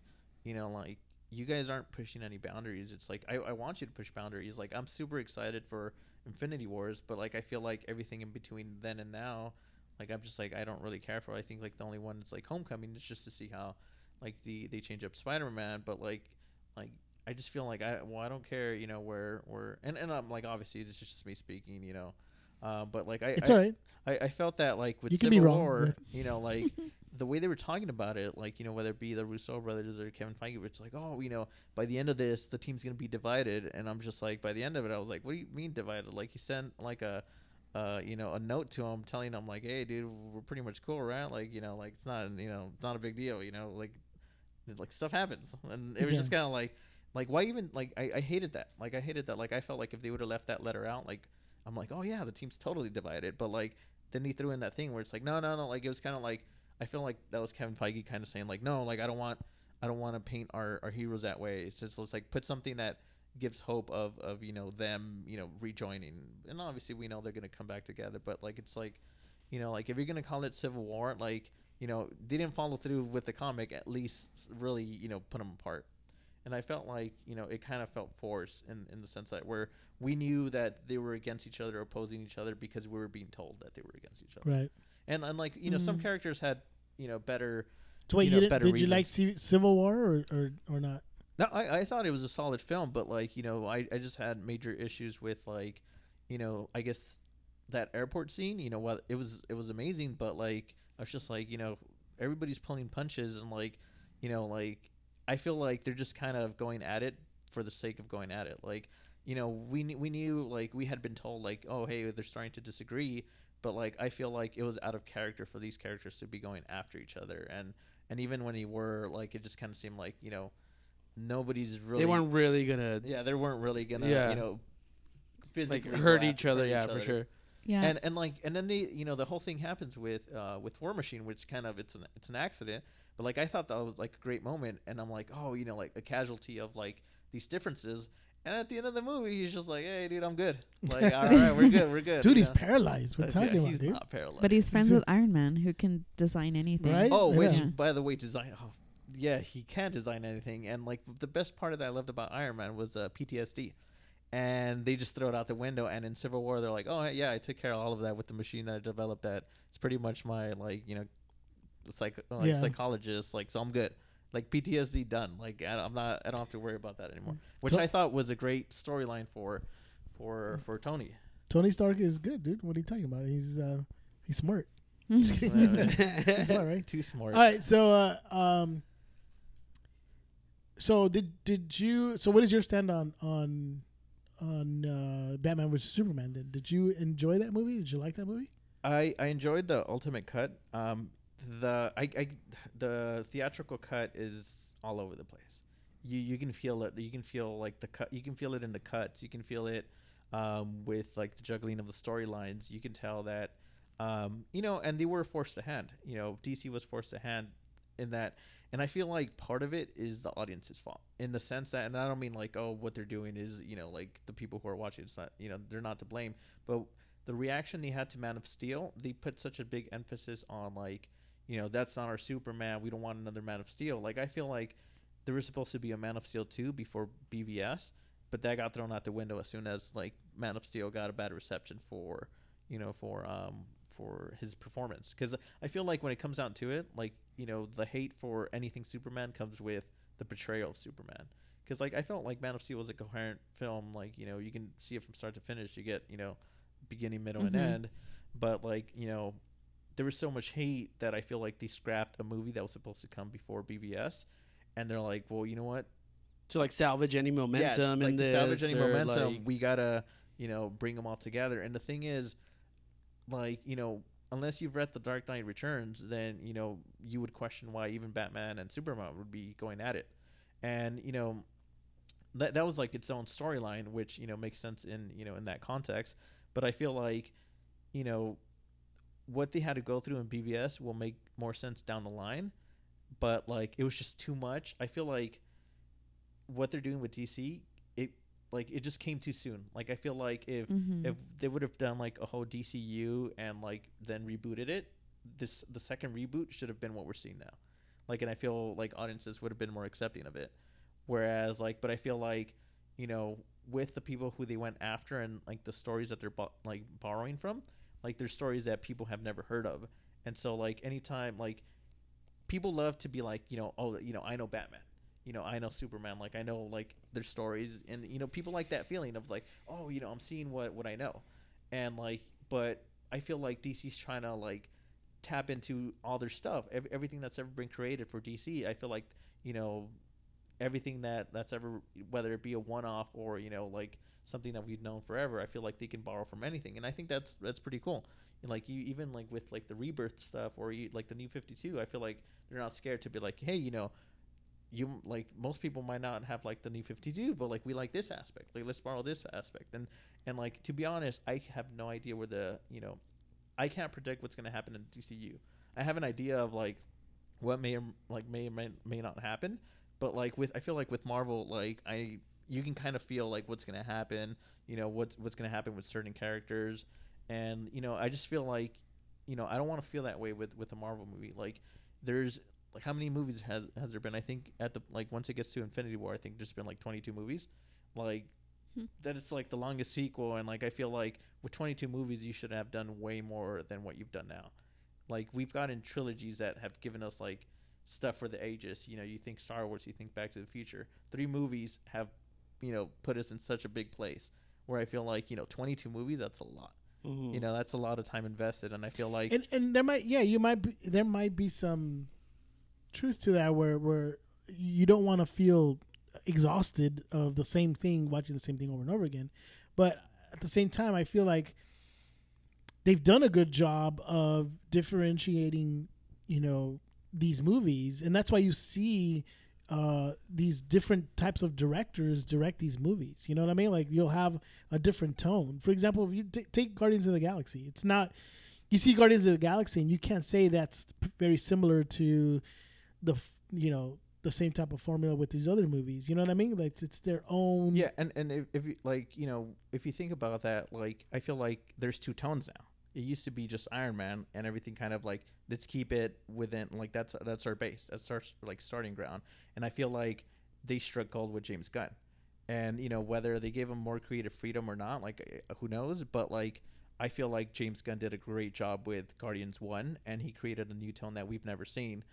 you know, like you guys aren't pushing any boundaries. It's like I, I want you to push boundaries. Like I'm super excited for Infinity Wars, but like I feel like everything in between then and now, like I'm just like I don't really care for. I think like the only one that's like Homecoming is just to see how like the they change up Spider Man, but like like I just feel like I well I don't care you know where where and and I'm like obviously it's just me speaking you know, uh, but like I It's I, all right. I, I felt that like with You Civil be wrong, War, you know, like the way they were talking about it, like you know, whether it be the Russo brothers or Kevin Feige, it's like, oh, you know, by the end of this, the team's gonna be divided, and I'm just like, by the end of it, I was like, what do you mean divided? Like he sent like a, uh, you know, a note to him telling him like, hey, dude, we're pretty much cool, right? Like, you know, like it's not, you know, it's not a big deal, you know, like, like stuff happens, and it was Yeah. just kind of like, like why even like I, I hated that, like I hated that, like I felt like if they would have left that letter out, like I'm like, oh yeah, the team's totally divided, but like then he threw in that thing where it's like, no, no, no. Like it was kind of like I feel like that was Kevin Feige kind of saying like, no, like I don't want, I don't want to paint our, our heroes that way. It's just it's like put something that gives hope of of you know them you know rejoining and obviously we know they're gonna come back together but like it's like you know like if you're gonna call it civil war like you know they didn't follow through with the comic at least really you know put them apart and i felt like you know it kind of felt forced in in the sense that where we knew that they were against each other opposing each other because we were being told that they were against each other Right. And unlike you know some Mm. characters had you know better So wait, You you, know, didn't, better did you like Civil War or, or or not? No, I, I thought it was a solid film, but like you know, I, I just had major issues with like, you know, I guess that airport scene. You know, what it was it was amazing, but like I was just like you know, everybody's pulling punches and like, you know, like I feel like they're just kind of going at it for the sake of going at it. Like, you know, we we knew like we had been told like, oh hey, they're starting to disagree, but like I feel like it was out of character for these characters to be going after each other and. And even when they were like, it just kind of seemed like you know, nobody's really They weren't really gonna yeah, they weren't really gonna, Yeah. you know, like physically go hurt each other. hurt Yeah, each for other. sure. Yeah. And and like and then they, you know, the whole thing happens with uh with War Machine, which kind of it's an it's an accident, but like I thought that was like a great moment, and I'm like, oh, you know, like a casualty of like these differences. And at the end of the movie, he's just like, "Hey, dude, I'm good. Like, all right, we're good, we're good." Dude, you he's know? paralyzed. What But, talking yeah, about, he's dude? not paralyzed. but he's friends He's with Iron Man, who can design anything. Right? Oh, Yeah. which by the way, design. Oh, yeah, he can design anything. And like the best part of that I loved about Iron Man was uh, PTSD, and they just throw it out the window. And in Civil War, they're like, "Oh yeah, I took care of all of that with the machine that I developed. That it's pretty much my like you know, psych like Yeah. psychologist. Like so, I'm good. Like PTSD done. Like I, I'm not. I don't have to worry about that anymore. Which To- I thought was a great storyline for, for for Tony. Tony Stark is good, dude. What are you talking about? He's uh he's smart. he's smart, right? Too smart. All right, so uh, um, so did did you? So what is your stand on on on uh, Batman vs Superman? Then did you enjoy that movie? Did you like that movie? I, I enjoyed the ultimate cut. Um, the I, I the theatrical cut is all over the place. You you can feel it. You can feel like the cut. You can feel it in the cuts. You can feel it um, with like the juggling of the storylines. You can tell that um, you know, and they were forced to hand. You know, DC was forced to hand in that, and I feel like part of it is the audience's fault in the sense that, and I don't mean like oh what they're doing is you know like the people who are watching. It's not you know they're not to blame, but the reaction they had to Man of Steel, they put such a big emphasis on like, you know, that's not our Superman. We don't want another Man of Steel. Like I feel like there was supposed to be a Man of Steel 2 before BVS, but that got thrown out the window as soon as like Man of Steel got a bad reception for, you know, for um for his performance cuz I feel like when it comes down to it, like, you know, the hate for anything Superman comes with the portrayal of Superman. Cuz like I felt like Man of Steel was a coherent film, like, you know, you can see it from start to finish. You get, you know, beginning, middle, Mhm. and end. But like you know, there was so much hate that I feel like they scrapped a movie that was supposed to come before BVS, and they're like, well, you know what? to like salvage any momentum yeah, in like to salvage any momentum. like- we gotta you know bring them all together. And the thing is, like you know, unless you've read The Dark Knight Returns, then you know you would question why even Batman and Superman would be going at it. And you know, that that was like its own storyline, which you know makes sense in you know in that context. But I feel like, you know, what they had to go through in BVS will make more sense down the line. But like it was just too much. I feel like what they're doing with DC, it like it just came too soon. Like I feel like if Mhm. if they would have done like a whole DCU and like then rebooted it, this the second reboot should have been what we're seeing now. Like, and I feel like audiences would have been more accepting of it. Whereas, like, but I feel like, you know, with the people who they went after and like the stories that they're bo- like borrowing from, like there's stories that people have never heard of, and so like anytime like people love to be like, you know, oh, you know, I know Batman. You know, I know Superman. Like, I know like their stories, and you know, people like that feeling of like, oh, you know, I'm seeing what what I know, and like, but I feel like DC's trying to like tap into all their stuff, ev- everything that's ever been created for DC. I feel like you know everything that that's ever whether it be a one-off or you know like something that we've known forever. I feel like they can borrow from anything, and I think that's that's pretty cool. And like you even like with like the rebirth stuff or you, like the new 52 i feel like they're not scared to be like hey you know you like most people might not have like the new 52 but like we like this aspect like let's borrow this aspect and and like to be honest i have no idea where the you know i can't predict what's going to happen in dcu i have an idea of like what may or like may or may, may not happen but like with i feel like with marvel like i you can kind of feel like what's gonna happen. You know what's what's gonna happen with certain characters, and you know I just feel like, you know I don't want to feel that way with with a Marvel movie. Like there's like how many movies has has there been? I think at the like once it gets to Infinity War, I think there's been like 22 movies. Like Hmm. that it's like the longest sequel, and like I feel like with 22 movies, you should have done way more than what you've done now. Like we've gotten trilogies that have given us like stuff for the ages. You know, you think Star Wars, you think Back to the Future. Three movies have, you know, put us in such a big place where I feel like you know, 22 movies, that's a lot. Mhm. You know, that's a lot of time invested, and I feel like and and there might yeah you might be there might be some truth to that where where you don't want to feel exhausted of the same thing watching the same thing over and over again but at the same time i feel like they've done a good job of differentiating you know these movies and that's why you see uh, these different types of directors direct these movies. You know what I mean? Like you'll have a different tone. For example, if you t- take Guardians of the Galaxy, it's not. You see Guardians of the Galaxy, and you can't say that's very similar to the you know the same type of formula with these other movies. You know what I mean? Like it's, it's their own. Yeah, and and if, if you like, you know, if you think about that, like I feel like there's two tones now. It used to be just Iron Man and everything kind of like let's keep it within like that's that's our base. That's our like starting ground. And I feel like they struck gold with James Gunn. And you know whether they gave him more creative freedom or not, like uh, who knows, but like I feel like James Gunn did a great job with Guardians 1 and he created a new tone that we've never seen.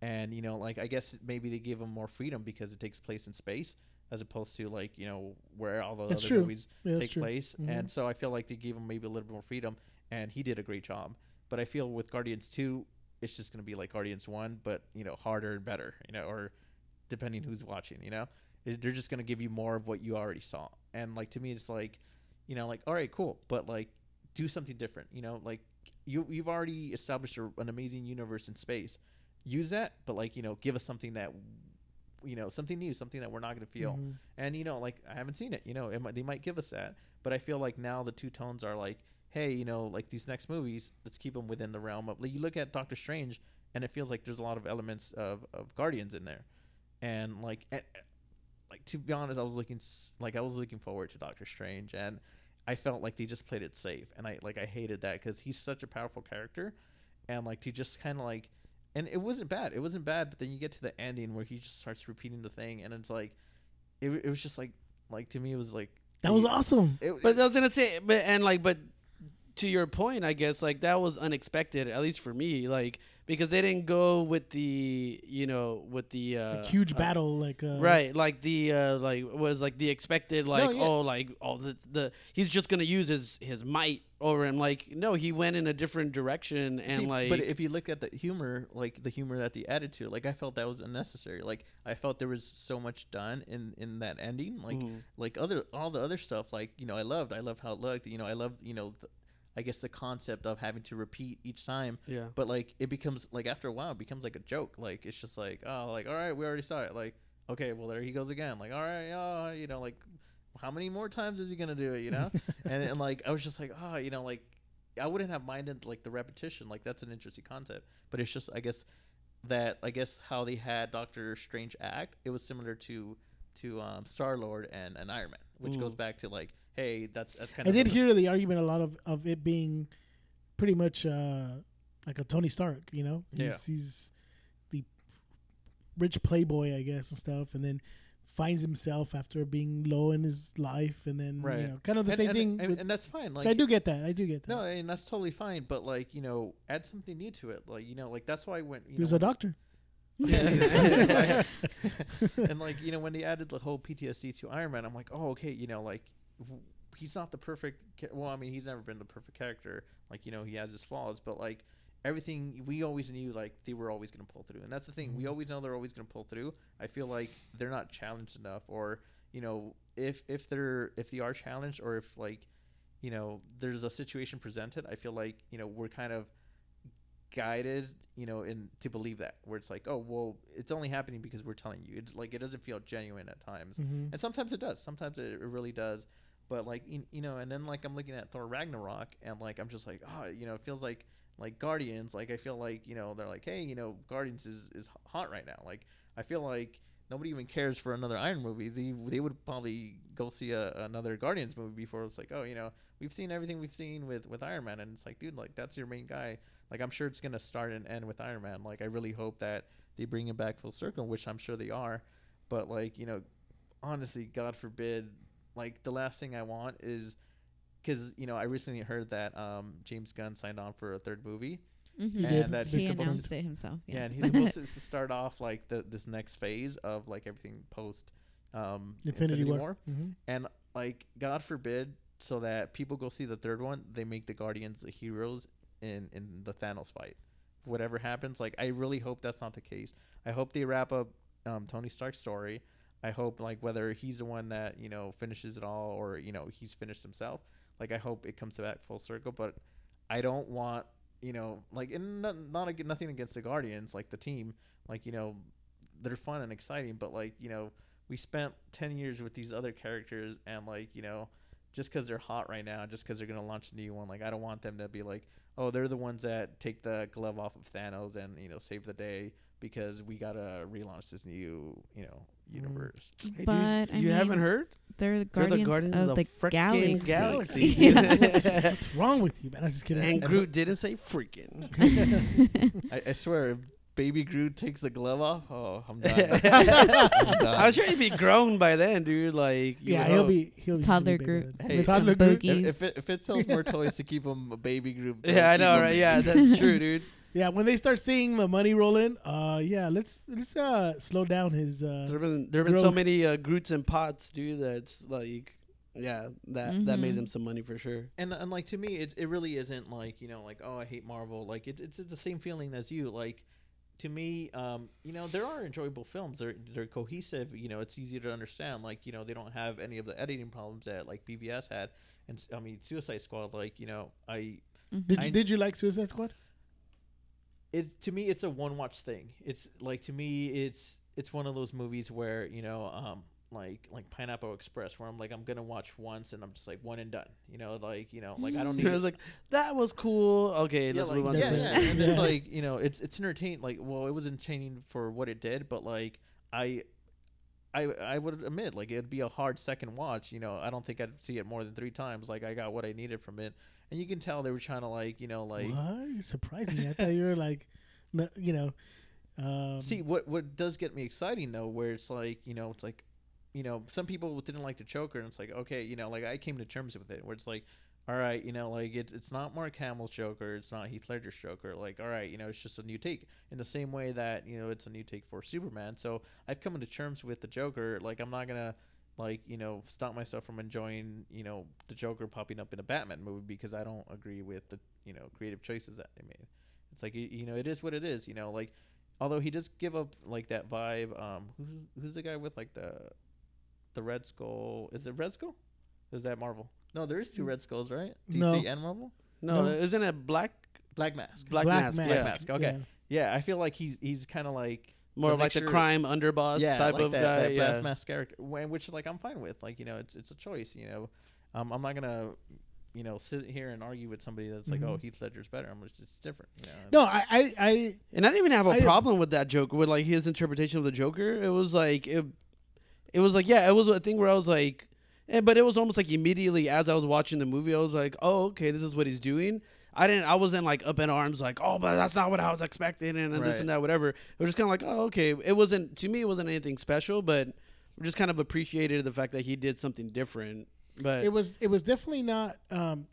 And you know, like I guess maybe they gave him more freedom because it takes place in space as opposed to like you know where all the That's other true. movies Yeah, take place. Mhm. And so I feel like they gave him maybe a little bit more freedom, and he did a great job. But I feel with Guardians two, it's just gonna be like Guardians one, but you know harder and better, you know, or depending who's watching, you know, they're just gonna give you more of what you already saw. And like to me, it's like, you know, like all right, cool, but like do something different, you know, like you you've already established a, an amazing universe in space. Use that, but like you know, give us something that you know something new, something that we're not gonna feel. Mhm. And you know, like I haven't seen it. You know, it might, they might give us that, but I feel like now the two tones are like, hey, you know, like these next movies, let's keep them within the realm of. Like, you look at Doctor Strange, and it feels like there's a lot of elements of of Guardians in there, and like, and, like to be honest, I was looking like I was looking forward to Doctor Strange, and I felt like they just played it safe, and I like I hated that because he's such a powerful character, and like to just kind of like. And it wasn't bad. It wasn't bad, but then you get to the ending where he just starts repeating the thing, and it's like, it, it was just like like to me it was like That was awesome. it, But I was gonna say, but and like, but to your point, I guess like that was unexpected, at least for me, like because they didn't go with the, you know, with the uh, Like huge uh, battle, like uh, right? Like the uh, like was like the expected, like yeah. oh, like oh the the he's just gonna use his his might over him. Like no, he went in a different direction, and See, like but if you look at the humor like the humor that the attitude like i felt that was unnecessary like i felt there was so much done in in that ending like Mhm. like other all the other stuff like you know i loved i loved how it looked you know i loved you know the, i guess the concept of having to repeat each time. Yeah, but like it becomes like after a while it becomes like a joke. Like it's just like oh like all right we already saw it. Like okay well there he goes again. Like all right oh you know like how many more times is he gonna do it you know? And, and like i was just like oh you know like i wouldn't have minded like the repetition. Like that's an interesting concept. But it's just i guess that i guess how they had doctor strange act it was similar to to um, star lord and, and iron man which Mm. goes back to like hey that's that's kind I of I did hear the argument a lot of, of it being pretty much uh, like a Tony Stark, you know? He's, Yeah. he's the rich playboy, I guess, and stuff, and then finds himself after being low in his life, and then, Right. you know, kind of the and, same and, thing. and, with, and that's fine like so I do get that. I do get that. No, and that's totally fine. But like you know, add something new to it. Like you know, like that's why I went. You he was a doctor. And like you know, when they added the whole PTSD to Iron Man, I'm like, oh okay, you know, like he's not the perfect. Well, I mean, he's never been the perfect character. Like you know, he has his flaws, but like everything we always knew, like they were always gonna pull through, and that's the thing. We Mhm. always know they're always gonna pull through. I feel like they're not challenged enough, or you know, if if they're if they are challenged, or if like you know, there's a situation presented, I feel like you know we're kind of guided, you know, in to believe that where it's like, oh well, it's only happening because we're telling you. It like it doesn't feel genuine at times, hmm and sometimes it does. Sometimes it, it really does. But like you, know, and then like I'm looking at Thor Ragnarok, and like I'm just like, oh, you know, it feels like like Guardians. Like I feel like you know they're like, hey, you know, Guardians is is hot right now. Like I feel like nobody even cares for another Iron movie. They they would probably go see a, another Guardians movie before it's like, oh, you know, we've seen everything we've seen with with Iron Man, and it's like, dude, like that's your main guy. Like I'm sure it's gonna start and end with Iron Man. Like I really hope that they bring him back full circle, which I'm sure they are. But like you know, honestly, God forbid, like the last thing I want is because you know I recently heard that um, James Gunn signed on for a third movie. Mhm. He and did. that he he's been supposed announced it himself. yeah, Yeah, and he's supposed to, to start off like the this next phase of like everything post um, Infinity, War. Mhm. and like God forbid, so that people go see the third one, they make the Guardians the heroes in in the Thanos fight. Whatever happens, like I really hope that's not the case. I hope they wrap up um, Tony Stark's story. I hope like whether he's the one that you know finishes it all or you know he's finished himself. Like I hope it comes back full circle, but I don't want you know like not, not nothing against the Guardians like the team like you know they're fun and exciting, but like you know we spent 10 years with these other characters and like you know just because they're hot right now just because they're going to launch a new one like i don't want them to be like oh they're the ones that take the glove off of thanos and you know save the day because we gotta relaunch this new you know Mm. universe Hey, But, dude, I you haven't heard? they're the They're guardians, the Guardians of, of the, the galaxy. galaxy. Yeah. what's, what's wrong with you, man? I'm just kidding. And Groot didn't say freaking. I, I swear if baby groot takes the glove off oh i'm done, I'm done. I was sure he'd be grown by then, dude. Like, yeah, know. he'll be he'll be Toddler usually Groot Hey, with Toddler some Groot. boogies. if, if it, if it sells more toys to keep him a baby Groot they'll Yeah, I know, right? Yeah, that's true, dude. Yeah, when they start seeing the money roll in, uh, yeah, let's let's uh slow down his uh. There been there been so many uh, Groots and Pots, dude. That's like, yeah, that that made Mhm. them some money for sure. and and like to me it, it really isn't like you know like oh i hate marvel like it, it's the same feeling as you like to me um you know there are enjoyable films they're they're cohesive you know it's easy to understand like you know they don't have any of the editing problems that like bvs had and I mean suicide squad like you know i Mhm. Did you I- did you like Suicide Squad? It to me it's a one watch thing it's like to me it's it's one of those movies where you know um like like pineapple express where i'm like i'm gonna watch once and i'm just like one and done you know like you know like i don't need It was like that was cool. Okay, yeah, let's like, move on yeah, to yeah. and it's like you know, it's it's entertaining. Like, well, it was entertaining for what it did, but like I, I, I would admit, like it'd be a hard second watch. You know, I don't think I'd see it more than three times. Like, I got what I needed from it, and you can tell they were trying to like, you know, like what? You surprised me. I thought you were like, you know, um, see what what does get me exciting though, where it's like, you know, it's like. You know, some people didn't like the Joker, and it's like, okay, you know, like I came to terms with it, where it's like, all right, you know, like it's it's not Mark Hamill's Joker, it's not Heath Ledger's Joker. Like, all right, you know, it's just a new take. In the same way that you know it's a new take for Superman. So I've come into terms with the Joker. Like, I'm not gonna like you know stop myself from enjoying you know the Joker popping up in a Batman movie because I don't agree with the you know creative choices that they made. It's like you know it is what it is. You know, like although he does give up like that vibe. Um, who's who's the guy with like the the Red Skull? Is it Red Skull? Is that Marvel? No, there is two Red Skulls, right? DC No. and Marvel. No, No. isn't it Black Black Mask. Black, Mask? Yeah, Mask, okay. Yeah, I feel like he's he's kind of like more of like the sure- crime underboss yeah, type like of that, guy. that yeah. Black Mask character, wh- which like I'm fine with. Like you know, it's it's a choice. You know, um, I'm not gonna you know sit here and argue with somebody that's like, Mhm. oh, Heath Ledger's better. I'm just it's different. You know? No, I, I, I And I didn't even have a I- problem with that joke with like his interpretation of the Joker. It was like it, it was like yeah, it was a thing where I was like, eh, but it was almost like immediately as I was watching the movie, I was like, oh okay, this is what he's doing. I didn't, I wasn't like up in arms like, oh, but that's not what I was expecting, and, and this and that, whatever. It was just kind of like, oh, okay. It wasn't to me, it wasn't anything special, but we just kind of appreciated the fact that he did something different. But it was it was definitely not um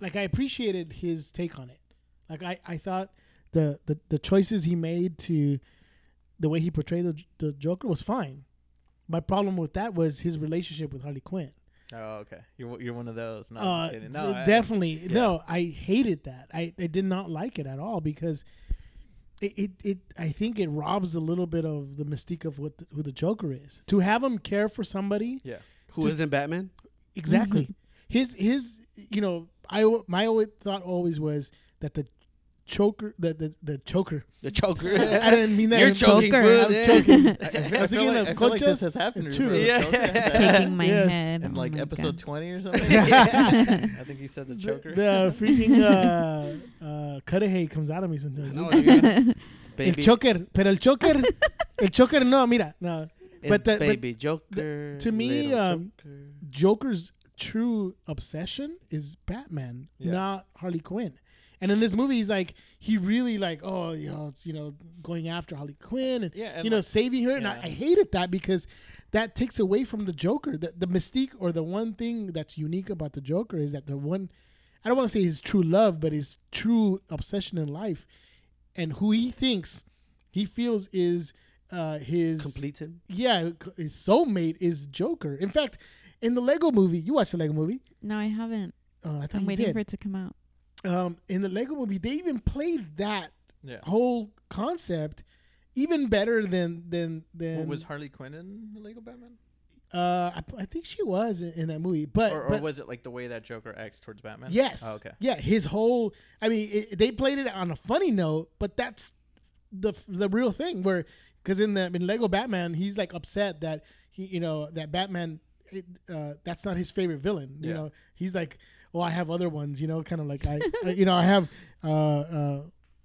like I appreciated his take on it. Like I I thought the the the choices he made to the way he portrayed the, the Joker was fine. My problem with that was his relationship with Harley Quinn. Oh, okay. You're you're one of those. No, uh, just so no I- definitely yeah. no. I hated that. I, I did not like it at all because it, it, it I think it robs a little bit of the mystique of what the, who the Joker is. To have him care for somebody Yeah. who just- not Batman? Exactly. his his you know I my always thought always was that the choker the the, the choker. The Joker. I didn't mean that. You're in- choking Joker. food. I'm yeah. choking. I, I, feel, I I was feel thinking like, of I feel like this has happened. and to me. churros. Joker. Shaking my Yes. head. in Oh like my episode God. 20 or something. the, I think he said the choker. the freaking uh, uh, Cudahy comes out of me sometimes. No, dude. Baby, Joker, pero el Joker, el Joker no, mira, no. el but the- but baby Joker. to me, um, Joker. Joker's true obsession is Batman, Yeah. not Harley Quinn. And in this movie, he's like, he really like, oh, you know, it's you know, going after Harley Quinn and Yeah, and you know, like- saving her. And I. I hated that because that takes away from the Joker. The, the mystique or the one thing that's unique about the Joker is that the one, I don't want to say his true love, but his true obsession in life and who he thinks he feels is uh, his complete him. yeah, his soulmate is Joker. In fact, in the Lego movie, you watched the Lego movie. No, I haven't. Uh, I thought I'm you waiting did. for it to come out. Um, in the Lego movie, they even played that Yeah. whole concept even better than than than. What, was Harley Quinn in the Lego Batman? uh, I, I think she was in, in that movie, but, Or, or but was it like the way that Joker acts towards Batman? yes, Oh, okay. yeah, his whole. I mean, it, they played it on a funny note, but that's the the real thing. Where because in the in Lego Batman, he's like upset that he you know that Batman. It, uh, that's not his favorite villain. You Yeah. know, he's like, oh, I have other ones. You know, kind of like I, I, you know, I have. Uh, uh,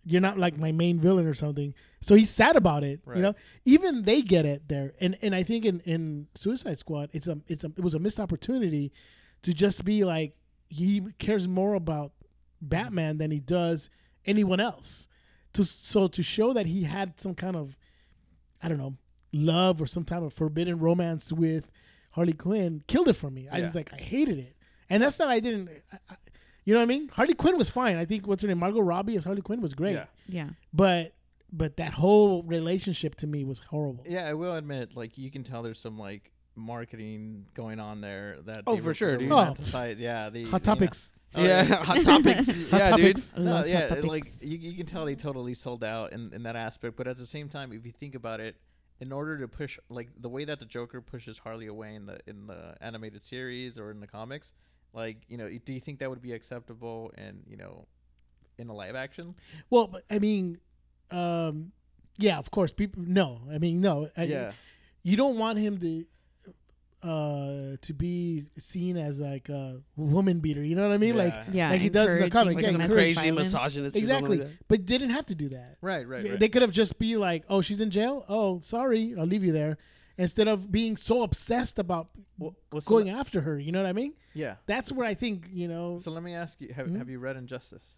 you're not like my main villain or something. So he's sad about it. Right. You know, even they get it there. And and I think in in Suicide Squad, it's a it's a it was a missed opportunity to just be like he cares more about Batman than he does anyone else. To so to show that he had some kind of I don't know love or some type of forbidden romance with Harley Quinn killed it for me. I Yeah. just like I hated it, and that's not I didn't. I, I, you know what I mean? Harley Quinn was fine. I think what's her name, Margot Robbie as Harley Quinn was great, Yeah. Yeah. but but that whole relationship to me was horrible. Yeah, I will admit, like you can tell there's some like marketing going on there that Oh, for sure, dude. Oh. romanticize- yeah, the Hot you know- topics. Oh, yeah, hot topics. Hot yeah, topics. No, Loves yeah, hot like you, you can tell they totally sold out in, in that aspect. But at the same time, if you think about it, in order to push like the way that the Joker pushes Harley away in the in the animated series or in the comics, like you know, do you think that would be acceptable in you know, in a live action? Well, I mean, um, yeah, of course. People no. I mean, no. I, yeah, you don't want him to uh to be seen as like a woman beater. You know what I mean? Like Yeah. Like he does in the comic, like yeah, some crazy violence. misogynist. exactly. Like. But didn't have to do that. right, right, right. They could have just be like, "Oh, she's in jail. Oh, sorry, I'll leave you there," instead of being so obsessed about Well, well, so going le- after her. You know what I mean? yeah. That's where I think you know. So let me ask you: Have, Mhm. have you read Injustice?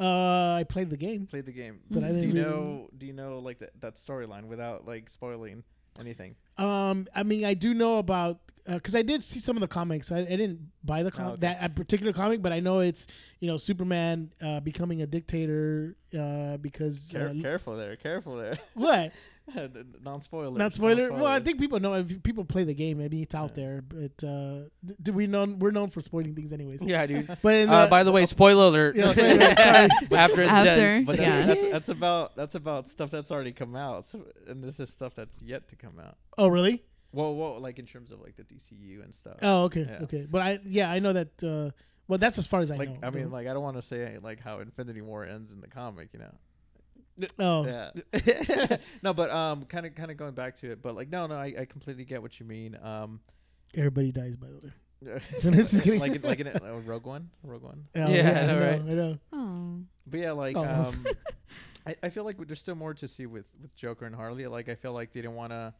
Uh, I played the game, Played the game? but I Mhm. Do you know? Do you know like that that storyline without like spoiling anything? Um, I mean, I do know about because I did see some of the comics. I, I didn't buy the com- Oh, okay. that a particular comic, but I know it's you know Superman uh, becoming a dictator uh, because Care- uh, careful there, careful there. what non spoiler. not spoiler. Well, I think people know if people play the game. Maybe it's out Yeah. there, but uh, d- do we know we're known for spoiling things anyways. Yeah, dude. But in Uh, the- by the way, spoiler alert. Yeah, spoiler alert. After it's After. done. But Yeah. that's, that's that's about that's about stuff that's already come out, so, and this is stuff that's yet to come out. oh really? Well, well, like in terms of like the DCU and stuff. Oh okay, Yeah. okay. But I yeah I know that. Uh, well, that's as far as I like know. I mean, like I don't want to say like how Infinity War ends in the comic, you know. Oh Yeah. no, but um, kind of kind of going back to it, but like no, no, I, I completely get what you mean. Um, everybody dies by the way. Just kidding. like in, like in uh, Rogue One, Rogue One. Oh, Yeah, I I know, know, right? I know. Oh. But yeah, like Oh. um, I, I feel like there's still more to see with with Joker and Harley. Like I feel like they didn't want to,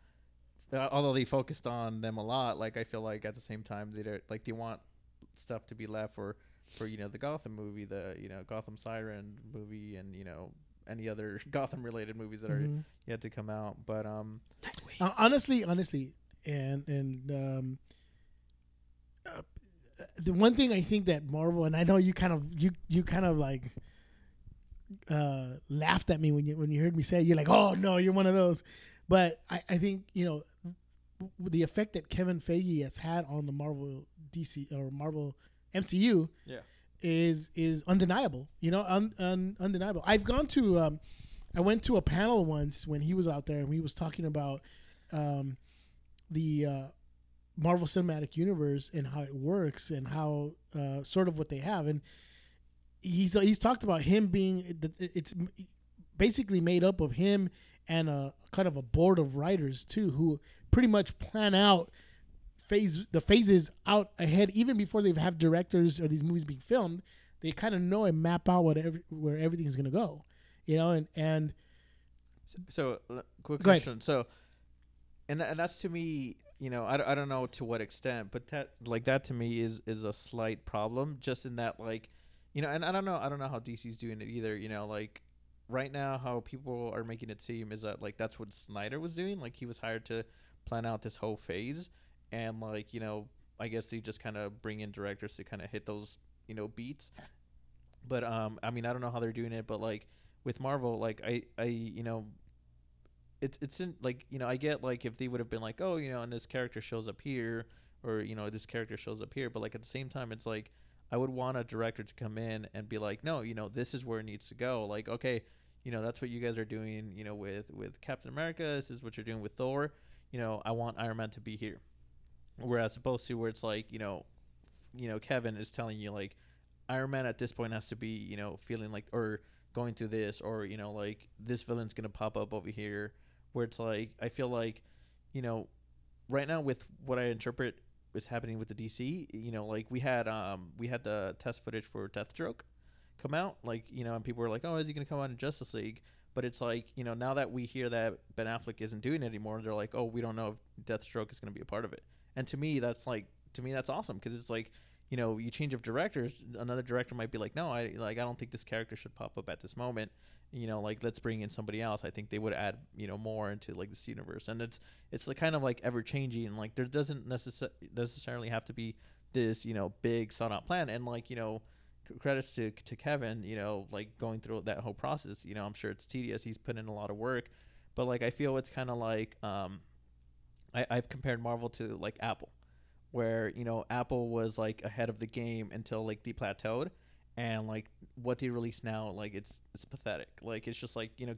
uh, although they focused on them a lot. Like I feel like at the same time they don't like they want stuff to be left for for you know the Gotham movie, the you know Gotham Siren movie, and you know any other Gotham related movies that are Mhm. yet to come out. But um, Uh, honestly, honestly, and and um, uh, the one thing I think that Marvel and I know you kind of you you kind of like uh, laughed at me when you when you heard me say it. you're like oh no you're one of those, but I I think you know the effect that Kevin Feige has had on the Marvel DC or Marvel MCU yeah, is is undeniable. You know, un, un, undeniable. I've gone to um, I went to a panel once when he was out there and he was talking about um, the uh, Marvel Cinematic Universe and how it works and how uh, sort of what they have and he's he's talked about him being it's basically made up of him and a kind of a board of writers too who pretty much plan out phase the phases out ahead even before they have directors or these movies being filmed they kind of know and map out what every, where everything's going to go you know and and So, l- quick question. So, and tha- and that's to me, you know, I, d- I don't know to what extent, but that like that to me is is a slight problem, just in that like, you know, and I don't know, I don't know how DC's doing it either. You know, like right now, how people are making it seem is that like that's what Snyder was doing. Like he was hired to plan out this whole phase, and like you know, I guess they just kind of bring in directors to kind of hit those you know beats. But um, I mean, I don't know how they're doing it, but like with Marvel, like I, I, you know, it's it's in like you know I get like if they would have been like oh you know and this character shows up here or you know this character shows up here, but like at the same time it's like I would want a director to come in and be like no you know this is where it needs to go like okay you know that's what you guys are doing you know with with Captain America this is what you're doing with Thor you know I want Iron Man to be here, whereas opposed to where it's like you know you know Kevin is telling you like Iron Man at this point has to be you know feeling like or going through this or you know like this villain's gonna pop up over here. Where it's like I feel like you know right now with what I interpret is happening with the DC you know like we had um we had the test footage for Deathstroke come out like you know and people were like oh is he gonna come out in Justice League? But it's like you know now that we hear that Ben Affleck isn't doing it anymore they're like oh we don't know if Deathstroke is gonna be a part of it and to me that's like to me that's awesome because it's like you know you change of directors another director might be like no i like i don't think this character should pop up at this moment. You know like let's bring in somebody else. I think they would add you know more into like this universe. And it's it's like kind of like ever changing and like there doesn't necess- necessarily have to be this you know big sought out plan. And like you know credits to to kevin you know like going through that whole process you know i'm sure it's tedious. He's put in a lot of work. But like i feel it's kind of like um I, i've compared marvel to like apple where you know Apple was like ahead of the game until like they plateaued, and like what they release now, like it's it's pathetic. Like it's just like you know,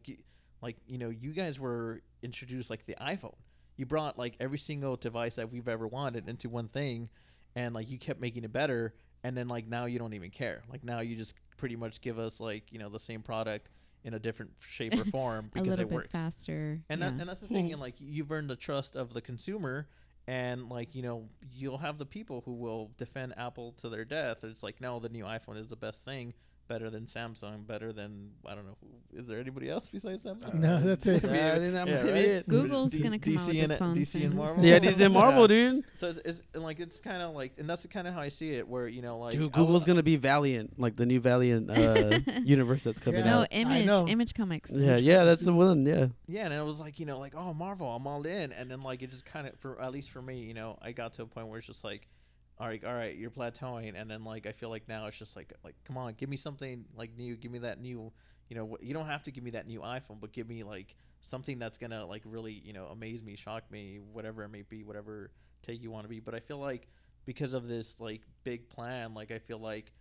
like you know, you guys were introduced like the iPhone. You brought like every single device that we've ever wanted into one thing, and like you kept making it better. And then like now you don't even care. Like now you just pretty much give us like you know the same product in a different shape or form because it bit works. faster. And yeah. that, and that's the thing, and like you've earned the trust of the consumer, and like you know you'll have the people who will defend Apple to their death. It's like no, the new iPhone is the best thing, better than Samsung, better than I don't know. Is there anybody else besides Samsung? No, that's it. Yeah, I think that Yeah, might be it. Google's D- gonna come out DC with and its phone DC and soon. Marvel. Yeah, DC and Marvel, Yeah. dude. So it's, it's and, like it's kind of like, and that's kind of how I see it. Where you know, like Dude, I will- Google's gonna be Valiant, like the new Valiant uh, universe that's coming Yeah. no out. I image, image comics. Yeah, yeah, that's the one. Yeah, Yeah, and it was like you know, like oh Marvel, I'm all in, and then like it just kind of for at least for me, you know, I got to a point where it's just like, all right, all right, you're plateauing, and then like I feel like now it's just like like come on, give me something like new, give me that new, you know, you don't have to give me that new iPhone, but give me like something that's gonna like really you know amaze me, shock me, whatever it may be, whatever take you want to be. But I feel like because of this like big plan, like I feel like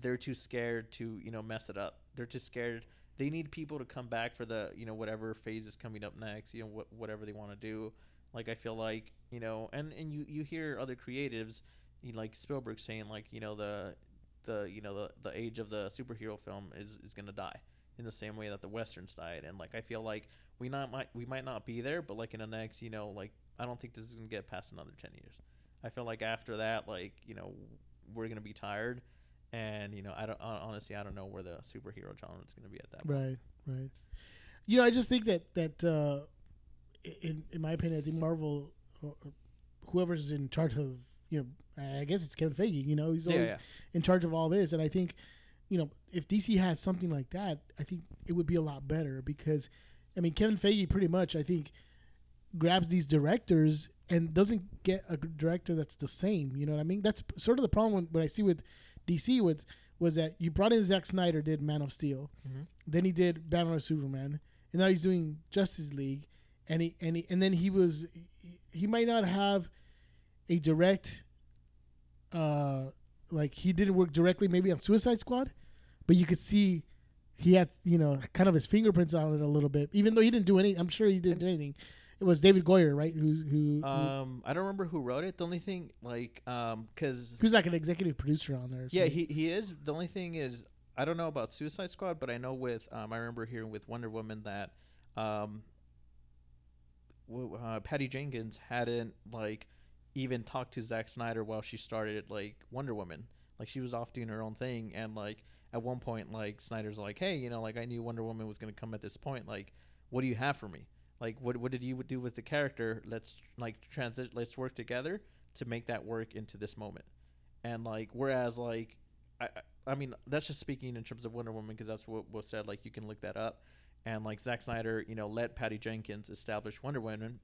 they're too scared to you know mess it up. They're too scared they need people to come back for the you know whatever phase is coming up next you know wh- whatever they want to do like i feel like you know and and you you hear other creatives you know, like spielberg saying like you know the the you know the, the age of the superhero film is is to die in the same way that the westerns died. And like i feel like we not might we might not be there but like in the next you know like i don't think this is to get past another 10 years. I feel like after that like you know we're to be tired and you know i don't honestly i don't know where the superhero genre is to be at that point. Right, right. You know, I just think that that uh, in in my opinion, I think Marvel, whoever's in charge of, you know, I guess it's Kevin Feige. You know, he's always yeah. in charge of all this, and I think, you know, if DC had something like that, I think it would be a lot better because, I mean, Kevin Feige pretty much, I think, grabs these directors and doesn't get a director that's the same. You know what I mean? That's sort of the problem when, what I see with DC with was that you brought in Zack Snyder, did Man of Steel, Mhm. then he did Batman or Superman, and now he's doing Justice League, and he and he, and then he was he, he might not have a direct, uh, like he didn't work directly maybe on Suicide Squad, but you could see he had you know kind of his fingerprints on it a little bit, even though he didn't do any. I'm sure he didn't do anything. It was David Goyer, right? Who who, who Um, I don't remember who wrote it. The only thing, like, um, because he was like an executive producer on there. yeah, something. he he is. The only thing is, I don't know about Suicide Squad, but I know with um, I remember hearing with Wonder Woman that um, uh, Patty Jenkins hadn't like even talked to Zack Snyder while she started like Wonder Woman. Like she was off doing her own thing, and like at one point, like Snyder's like, "Hey, you know, like I knew Wonder Woman was gonna come at this point. Like, what do you have for me? Like, what what did you do with the character? Let's like transit. Let's work together to make that work into this moment. And like, whereas like, I I- mean, that's just speaking in terms of Wonder Woman because that's what was said. Like, you can look that up. And like Zack Snyder, you know, let Patty Jenkins establish Wonder Woman,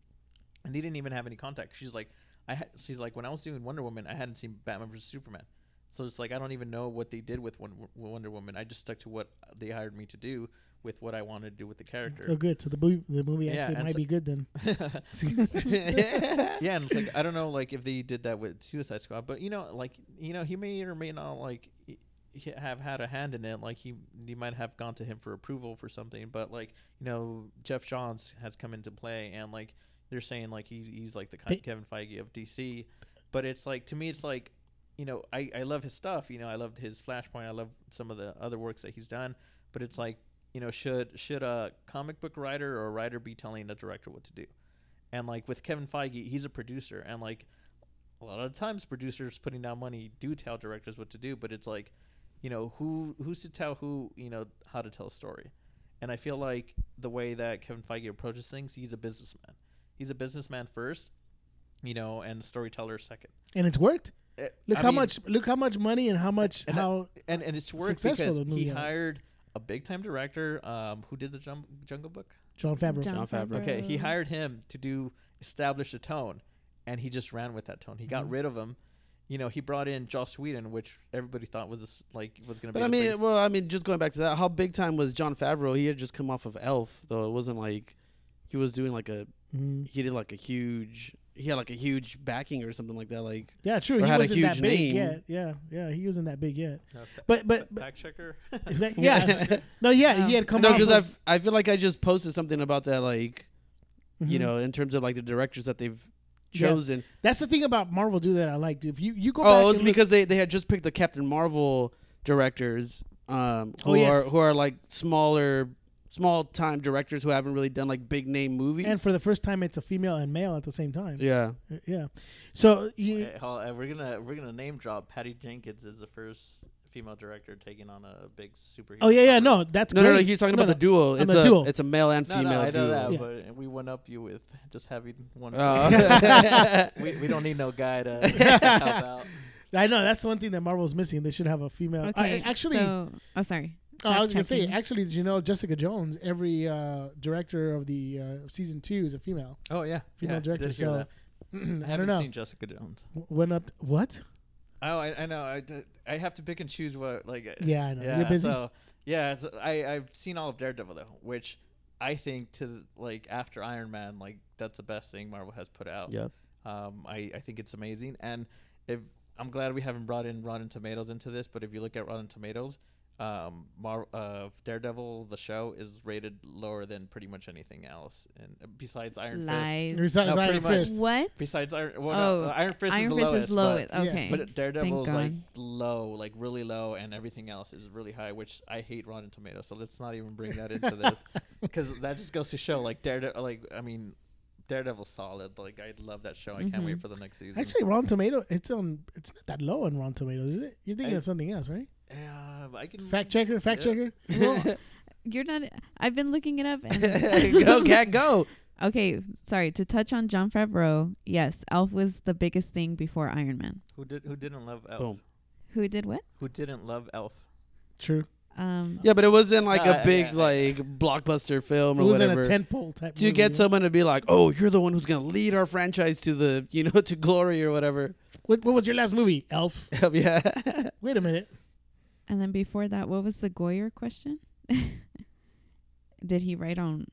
and they didn't even have any contact. She's like, I had, she's like, when I was doing Wonder Woman, I hadn't seen Batman vs Superman, so it's like I don't even know what they did with Wonder, Wonder Woman. I just stuck to what they hired me to do with what I wanted to do with the character. Oh, good. So the movie, the movie Yeah, actually might be good then. yeah, and it's like I don't know, like if they did that with Suicide Squad, but you know, like you know, he may or may not like have had a hand in it. Like he, he might have gone to him for approval for something, but like you know, Geoff Johns has come into play, and like they're saying like he's he's like the They- Ke- Kevin Feige of DC, but it's like to me, it's like you know, I I love his stuff. You know, I loved his Flashpoint. I love some of the other works that he's done, but it's like you know, should should a comic book writer or a writer be telling a director what to do? And like with Kevin Feige, he's a producer, and like a lot of times producers putting down money do tell directors what to do, but it's like, you know, who who's to tell who you know how to tell a story? And I feel like the way that Kevin Feige approaches things, he's a businessman. He's a businessman first, you know, and storyteller second. and it's worked. Eh, Look I how mean, much. Look how much money and how much And I- how and and it's worked successful because the movie he was. hired a big time director um, who did the Jum- Jungle Book. Jon Favreau. Jon Favreau. Okay, he hired him to do establish a tone, and he just ran with that tone. He got Mhm. rid of him. You know, he brought in Joss Whedon, which everybody thought was this, like was going to be. But I mean, well, I mean, just going back to that, how big time was Jon Favreau? He had just come off of Elf, though. It wasn't like he was doing like a Mhm. he did like a huge he had like a huge backing or something like that. Like Yeah, true. Or He had a wasn't that huge big name. yet. Yeah, yeah. He wasn't that big yet. Uh, But but, fa- but fact checker. yeah. no, yeah. He had come no, because of- I I feel like I just posted something about that, like you Mhm. know, in terms of like the directors that they've Yeah. chosen. That's the thing about Marvel do that I like. Dude. If you you go back, Oh, it's and look- because they they had just picked the Captain Marvel directors, um, who Oh, yes. are who are like smaller, small time directors who haven't really done like big name movies. and for the first time, it's a female and male at the same time. yeah, uh, Yeah. So you, Wait, on, uh, we're gonna we're gonna name drop. Patty Jenkins is the first female director taking on a big superhero. oh yeah, yeah. property. No, that's no, great. no, no. He's talking No, about no. the duo. On It's the a duo. it's a male and female no, I know duo. that, Yeah. but we went up you with just having one. Oh. we, we don't need no guy to help out. I know that's one thing that Marvel's missing. They should have a female. Okay, I, actually, so, oh, sorry. Oh, I was gonna say, actually, did you know Jessica Jones? Every uh, director of the uh, season two is a female, Oh yeah, female yeah, director. did hear So that. I I don't haven't know. seen Jessica Jones. Went up. What? Oh, I, I know. I, d- I have to pick and choose what like. uh, Yeah, I know. Yeah, You're busy. So yeah, it's, I I've seen all of Daredevil though, which I think to like after Iron Man, like that's the best thing Marvel has put out. Yeah. Um, I I think it's amazing, and if I'm glad we haven't brought in Rotten Tomatoes into this, but if you look at Rotten Tomatoes, um, Mar- uh, Daredevil the show is rated lower than pretty much anything else, and uh, besides Iron Fist. Lies. Besides No, Iron much. Fist. What? Besides Iron, well, Oh, no, Iron Fist Iron is the Fist lowest. is low. but- Okay. Yes. but Daredevil's God. like low, like really low, and everything else is really high, which I hate Rotten Tomatoes. So let's not even bring that into this, because that just goes to show, like Daredevil, like I mean, Daredevil solid. Like I love that show. I can't wait for the next season. Actually, Rotten Tomato. It's on. It's not that low on Rotten Tomatoes, is it? You're thinking I- of something else, right? Yeah, I can Fact checker. Fact Yeah. checker. You're not. I've been looking it up. And go cat go. okay, sorry. To touch on Jon Favreau, yes, Elf was the biggest thing before Iron Man. Who did? Who didn't love Elf? Boom. Who did what? Who didn't love Elf? True. Um, Yeah, but it wasn't like No, a I- big I- like blockbuster film It or wasn't whatever. a tentpole type. to movie, get yeah. someone to be like, "Oh, you're the one who's gonna lead our franchise to the, you know, to glory or whatever." What, what was your last movie? Elf. yeah. Wait a minute. And then before that, what was the Goyer question? did he write on?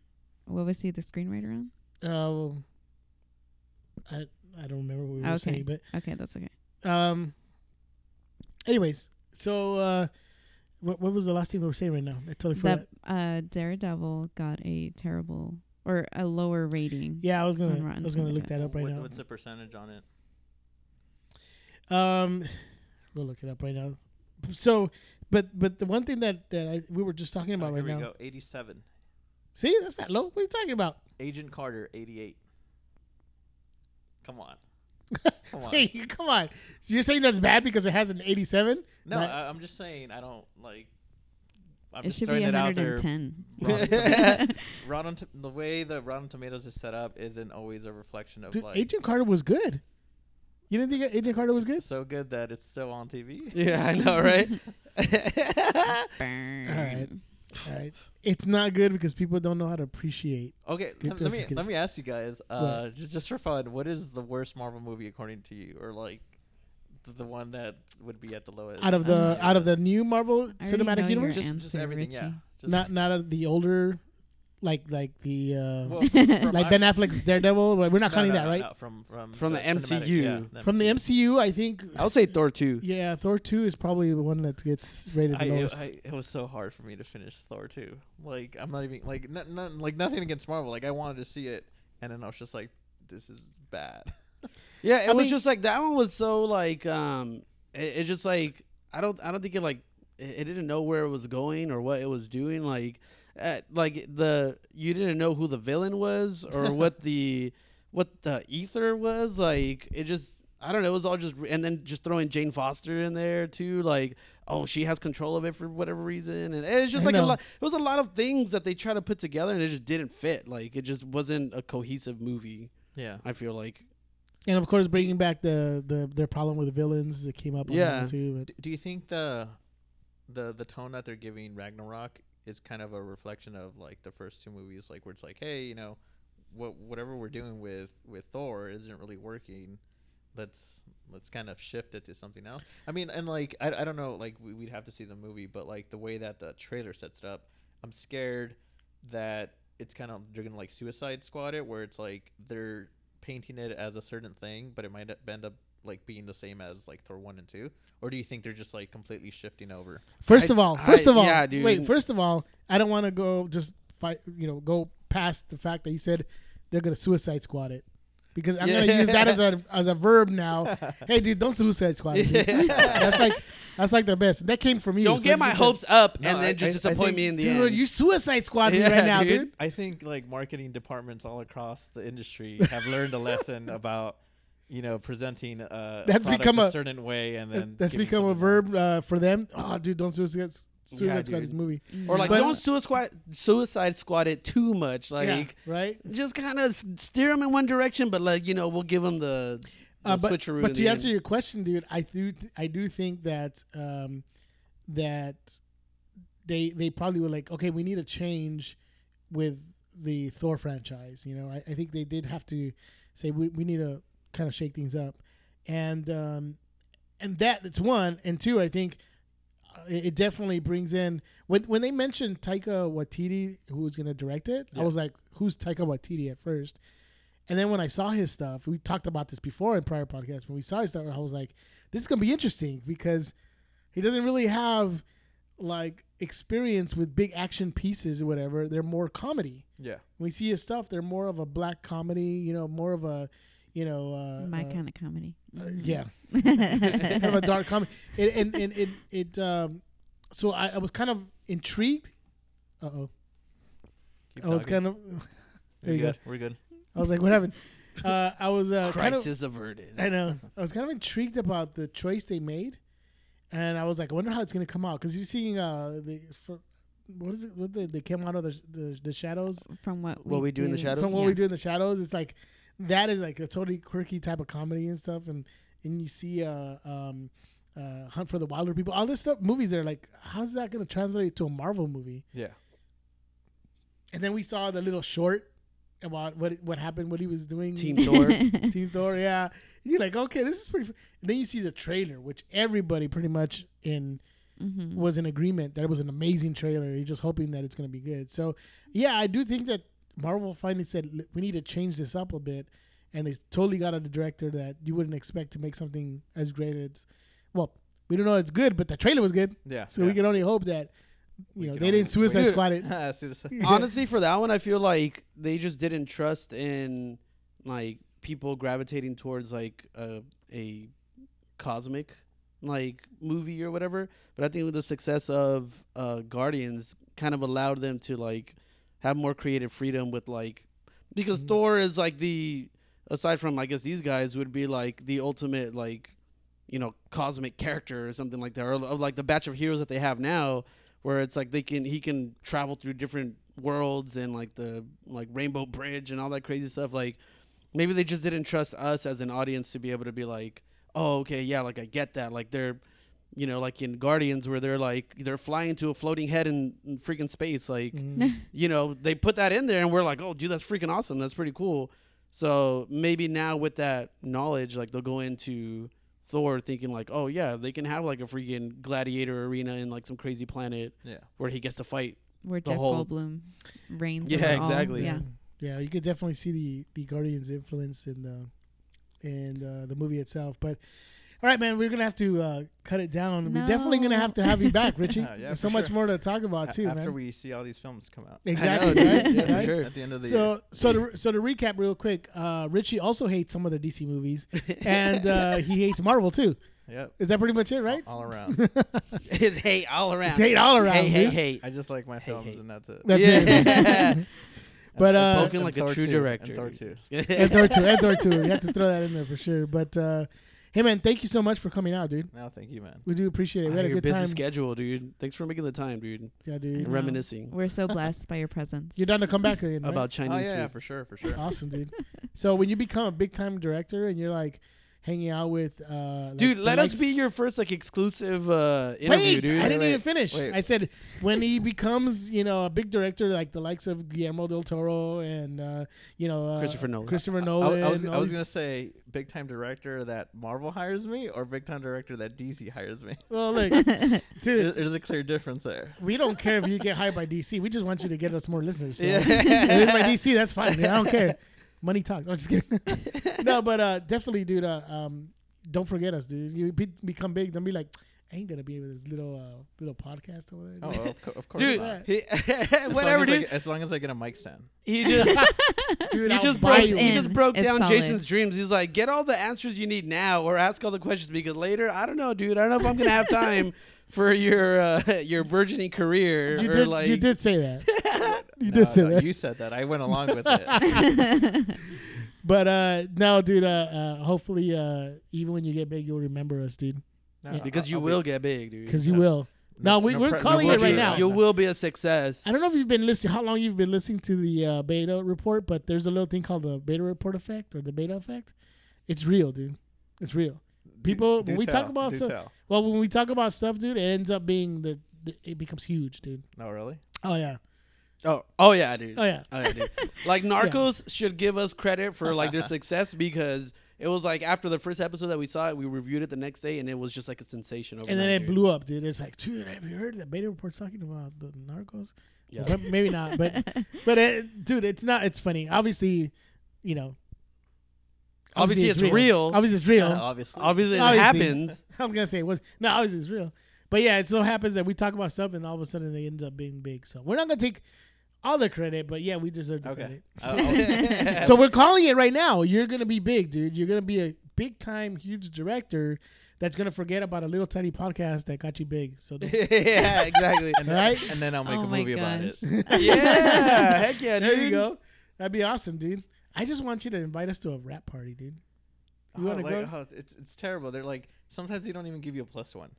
What was he the screenwriter on? Uh, I I don't remember what we were saying, but Okay, that's okay. um. Anyways, so uh, what what was the last thing we were saying right now? I totally forgot. That uh, Daredevil got a terrible or a lower rating. yeah, I was gonna I was gonna look that up right What- now. What's the percentage on it? Um, we'll look it up right now. So, but but the one thing that that I, we were just talking Oh, about here right we now. go. Eighty-seven. See, that's not low. What are you talking about? Agent Carter, eighty-eight. Come on. Come on. Hey, come on. So you're saying that's bad because it has an 87? No, Right. I, I'm just saying I don't like. I'm it just should throwing be it out there. 110. Rotten Rotten the way the Rotten Tomatoes is set up isn't always a reflection of Dude, like Agent Carter was good. You didn't think Agent Carter was good? so good that it's still on TV. Yeah, I know, right? All right. All right. It's not good because people don't know how to appreciate. Okay, Good let, let me let me ask you guys, uh, just, just for fun, what is the worst Marvel movie according to you, or like the, the one that would be at the lowest? Out of the Um, out of the new Marvel I already Cinematic your Universe, just, answer, just everything, yeah. Just, not not of the older, like like the uh, well, from, from, like Ben Affleck's Daredevil. Well, We're not no, counting no, that, right? no, from from From the cinematic- MCU. yeah, From the MCU, I think. I would say Thor 2. Yeah, Thor two is probably the one that gets rated the I, it, lowest. I, it was so hard for me to finish Thor 2. Like I'm not even like not, not, like nothing against Marvel. Like I wanted to see it, and then I was just like, this is bad. Yeah, it I was mean- just like that one was so like um it, it's just like I don't I don't think it like it, it didn't know where it was going or what it was doing like uh, like the you didn't know who the villain was or what the what the ether was like it just I don't know it was all just and then just throwing Jane Foster in there too like oh she has control of it for whatever reason and it's just I like a lot it was a lot of things that they try to put together and it just didn't fit like it just wasn't a cohesive movie Yeah. I feel like and of course, bringing back the, the their problem with the villains that came up on Yeah. that too. But do you think the the the tone that they're giving Ragnarok is kind of a reflection of like the first two movies, like where it's like, hey, you know, what whatever we're doing with with Thor isn't really working. Let's let's kind of shift it to something else. I mean, and like I, I don't know, like we, we'd have to see the movie, but like the way that the trailer sets it up, I'm scared that it's kind of they're gonna like Suicide Squad it, where it's like they're painting it as a certain thing, but it might end up like being the same as like Thor one and two, or do you think they're just like completely shifting over? first I- of all, first I- of all, yeah, dude. wait. First of all, I don't want to go just fight. You know, go past the fact that you said they're gonna Suicide Squad it. Because I'm gonna use that as a as a verb now. Hey, dude, don't suicide squad. it, dude. that's like that's like the best. That came from you. Don't so get my just like, hopes up No, and I- then just I- I disappoint think- me in the Dude, end. you suicide squad me right now, dude. dude. I think like marketing departments all across the industry have learned a lesson about you know presenting uh, That's become a, a- certain way, and then That's become a verb uh, for them. Oh, dude, don't suicide suicide Yeah, squad dude. this movie. or like, But- don't suicide suicide squad it too much. Like, yeah, right. just kind of steer them in one direction, but like you know, we'll give them the, the Uh, but switcheroo. but to answer end. your question, dude, I do I do think that um, that they they probably were like, okay, we need a change with the Thor franchise. You know, I, I think they did have to say we, we need to kind of shake things up, and um, and that it's one and two. I think uh, it, it definitely brings in when when they mentioned Taika Waititi who was going to direct it. I was like, who's Taika Waititi at first, and then when I saw his stuff, we talked about this before in prior podcasts. When we saw his stuff, I was like, this is gonna be interesting because he doesn't really have like experience with big action pieces or whatever. They're more comedy. Yeah, When we see his stuff, they're more of a black comedy. You know, more of a, you know, uh, My uh, kind of comedy. uh, Mhm. yeah, kind of a dark comedy. It, and and it it um, so I, I was kind of intrigued. Uh oh, Keep I was talking. kind of. We're There you go. We're good. I was like, what happened? Uh, I was uh, kind of. averted. I know. I was kind of intrigued about the choice they made, and I was like, I wonder how it's gonna come out because you're seeing uh the for, what is it? What they, they came out of the, the the shadows From what What we do in the shadows? from what Yeah. we do in the shadows. It's like that is like a totally quirky type of comedy and stuff, and and you see uh um uh Hunt for the Wilderpeople, all this stuff movies. They're like, how's that gonna translate to a Marvel movie? Yeah. And then we saw the little short about what what happened, what he was doing. Team Thor. Team Thor, yeah. You're like, okay, this is pretty. F-. And then you see the trailer, which everybody pretty much in Mhm. was in agreement that it was an amazing trailer. You're just hoping that it's going to be good. So, yeah, I do think that Marvel finally said we need to change this up a bit, and they totally got a director that you wouldn't expect to make something as great as. Well, we don't know it's good, but the trailer was good, Yeah. so yeah. we can only hope that you We know they didn't Suicide wait. Squad it. Honestly, for that one, I feel like they just didn't trust in like people gravitating towards like a a cosmic like movie or whatever. But I think with the success of uh, Guardians, kind of allowed them to like have more creative freedom with like because Mhm. Thor is like the aside from I guess these guys would be like the ultimate like you know cosmic character or something like that or of like the batch of heroes that they have now where it's like they can he can travel through different worlds and like the like Rainbow Bridge and all that crazy stuff. Like maybe they just didn't trust us as an audience to be able to be like, oh okay, yeah, like I get that. Like they're you know, like in Guardians where they're like they're flying to a floating head in, in freaking space. Like Mhm. you know, they put that in there and we're like, oh, dude, that's freaking awesome. That's pretty cool. So maybe now with that knowledge, like they'll go into Thor thinking like, oh yeah, they can have like a freaking gladiator arena in like some crazy planet Yeah. where he gets to fight. Where the Jeff whole- Goldblum reigns. Yeah, over all. exactly. Yeah. Yeah, you could definitely see the the Guardians influence in the in uh, the movie itself. But all right, man, we're gonna have to uh, cut it down. We're definitely gonna have to have you back, Richie. Yeah, yeah, There's so much sure. more to talk about A- too, after man. we see all these films come out exactly, know, right? dude. Yeah, for Right? sure. at the end of the year. So, so to so to recap real quick, uh, Richie also hates some of the DC movies, and uh, he hates Marvel too. Yep. Is that pretty much it, right? All around. His hate all around. It's hate all around. Hey, hey, dude. hey. I just like my Hey, films, hey. and that's it. That's Yeah. it. But, uh, And Spoken like a Thor true 2, director. And Thor 2. and Thor two, and Thor two. You have to throw that in there for sure. But uh, hey, man, thank you so much for coming out, dude. No, thank you, man. We do appreciate it. We Ah, had a your good busy time. schedule, dude. Thanks for making the time, dude. Yeah, dude. know. Reminiscing We're so blessed by your presence. You're done to come back again. right? about Oh Chinese yeah, yeah, food. for sure, for sure. awesome, dude. So when you become a big time director and you're like hanging out with, uh, like Dude, the let us likes- be your first like exclusive uh, interview, Wait, dude. I didn't Wait, even finish. wait. I said when he becomes, you know, a big director like the likes of Guillermo del Toro and uh, you know uh, Christopher Nolan. Christopher I, I Nolan. was, I all was these- gonna say big time director that Marvel hires me, or big time director that DC hires me. well, look, There- dude, There's a clear difference there. we don't care if you get hired by DC. We just want you to get us more listeners. So. Yeah. if it's by DC, that's fine. man. I don't care. Money talks. I'm just kidding. no, but uh, definitely, dude. Uh, um, don't forget us, dude. You be, become big, don't be like, I ain't gonna be with this little uh, little podcast over there. Oh, of, co- of course Dude, not. he, As whatever, long as I dude. get- as long as I get a mic stand. He just dude, he I'll just broke you. he just broke It's down solid. Jason's dreams. He's like, get all the answers you need now, or ask all the questions because later, I don't know, dude. I don't know if I'm gonna have time for your uh, your burgeoning career. You or did. like, you did say that. You No, did say no, that. You said that. I went along with it. But uh, no, dude. Uh, uh, hopefully, uh, even when you get big, you'll remember us, dude, No, Yeah. because I'll- you I'll be- get big, dude. because you No. will. No, we- we're pre- calling You it right be- now. You will be a success. I don't know if you've been listening, how long you've been listening to the uh, beta report, but there's a little thing called the beta report effect or the beta effect. It's real, dude. It's real. People- Do when we tell, talk about stuff, tell. Well, when we talk about stuff, dude, it ends up being the, the it becomes huge, dude. No, really? Oh yeah, Oh, oh yeah, dude. oh yeah. Oh, yeah, dude. Like Narcos should give us credit for like their success because it was like after the first episode that we saw it, we reviewed it the next day, and it was just like a sensation. Overnight, And then it dude. blew up, dude. It's like, dude, have you heard that beta report's talking about the Narcos? Yeah. Well, maybe not, but but it, dude, it's not. It's funny. Obviously, you know. Obviously, it's real. Obviously, it's real. Yeah, obviously. Obviously, it Obviously. happens. I was gonna say it was no, obviously it's real. But yeah, it so happens that we talk about stuff and all of a sudden it ends up being big. So we're not gonna take all the credit, but yeah, we deserve the Okay. credit. Uh, I'll- So we're calling it right now. You're gonna be big, dude. You're gonna be a big time, huge director that's gonna forget about a little tiny podcast that got you big. So yeah, exactly. and, then, Right? and then I'll make Oh a my movie about it. yeah, heck yeah, there dude. you go. That'd be awesome, dude. I just want you to invite us to a wrap party, dude. You Oh, wanna like, go? oh, it's it's terrible. They're like sometimes they don't even give you a plus one.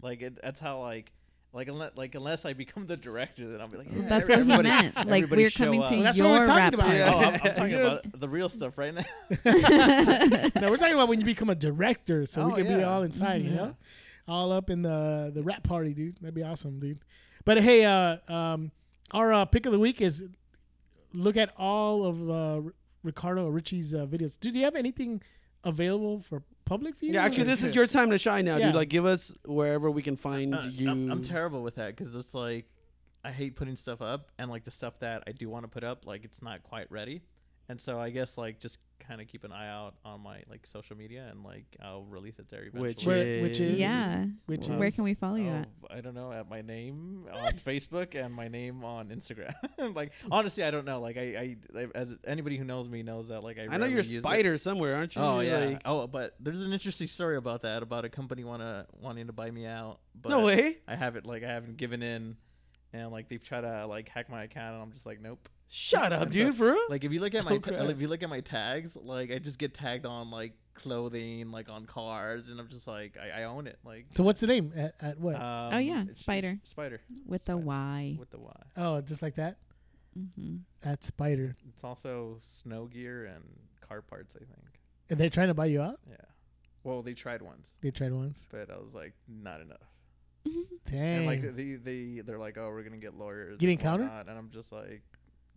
Like it, that's how like like unless like unless I become the director, then I'll be like yeah, That's every- what he everybody- meant. Like everybody we're coming up. to Well, that's what your we're talking wrap about. party. Oh, I'm, I'm talking about the real stuff right now. no, we're talking about when you become a director, so we Oh, can be yeah. all inside, you know, all up in the the wrap party, dude. That'd be awesome, dude. But hey, uh, um, our uh, pick of the week is look at all of uh, R- Ricardo or Richie's uh, videos. Do you have anything available for public view? Yeah, actually, or- this is your time to shine now, Yeah. dude. Like, give us wherever we can find Uh, you. I'm, I'm terrible with that because it's like I hate putting stuff up, and like the stuff that I do want to put up, like it's not quite ready. And so I guess like just kind of keep an eye out on my like social media, and like I'll release it there eventually. Which Where- which is- yeah. which Where is- can we follow you Oh, at? I don't know. At my name on Facebook and my name on Instagram. like honestly, I don't know. Like I, I, I- as anybody who knows me knows that like I. I know you're a use it. spider somewhere, aren't you? Oh You're yeah. like- oh, but there's an interesting story about that. About a company wanna wanting to buy me out. But no way. I haven't like I haven't given in, and like they've tried to like hack my account, and I'm just like nope. Shut up, dude. so- For real? Like if you look at my Oh, ta- if you look at my tags, like I just get tagged on like clothing, like on cars, and I'm just like I, I own it. Like So what's the name at, at what? um, Oh, yeah, it's- Spider. it's Spider with the Spider. Y. with the Y. oh, just like that Mm-hmm. at Spider, It's also snow gear and car parts. I think. and they're trying to buy you out. Yeah. Well, they tried once, They tried once. but I was like, not enough. Dang. And like they they they're like, oh, we're gonna get lawyers. You and didn't counter? whatnot," And I'm just like,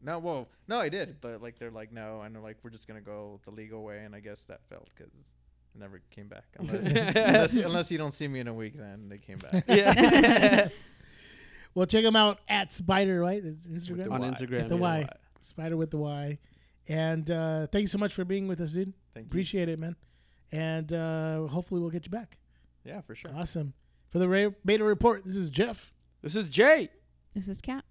no, well, no, I did, but like they're like, no, and they're like, we're just gonna go the legal way, and I guess that failed because it never came back. Unless, unless unless you don't see me in a week, then they came back. yeah. well, check them out at Spider, right? It's With Instagram. the On Y. Instagram, With the yeah. Y. Spider with the Y. And uh, thank you so much for being with us, dude. Thank you. Appreciate it, man. And uh, hopefully we'll get you back. Yeah, for sure. Awesome. For the Ra- Beta Report, this is Jeff. This is Jay. This is Kat.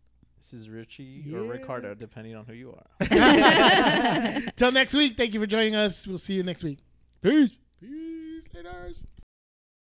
This is Richie Yeah. or Ricardo, depending on who you are. Till next week, thank you for joining us. We'll see you next week. Peace. Peace. Laters.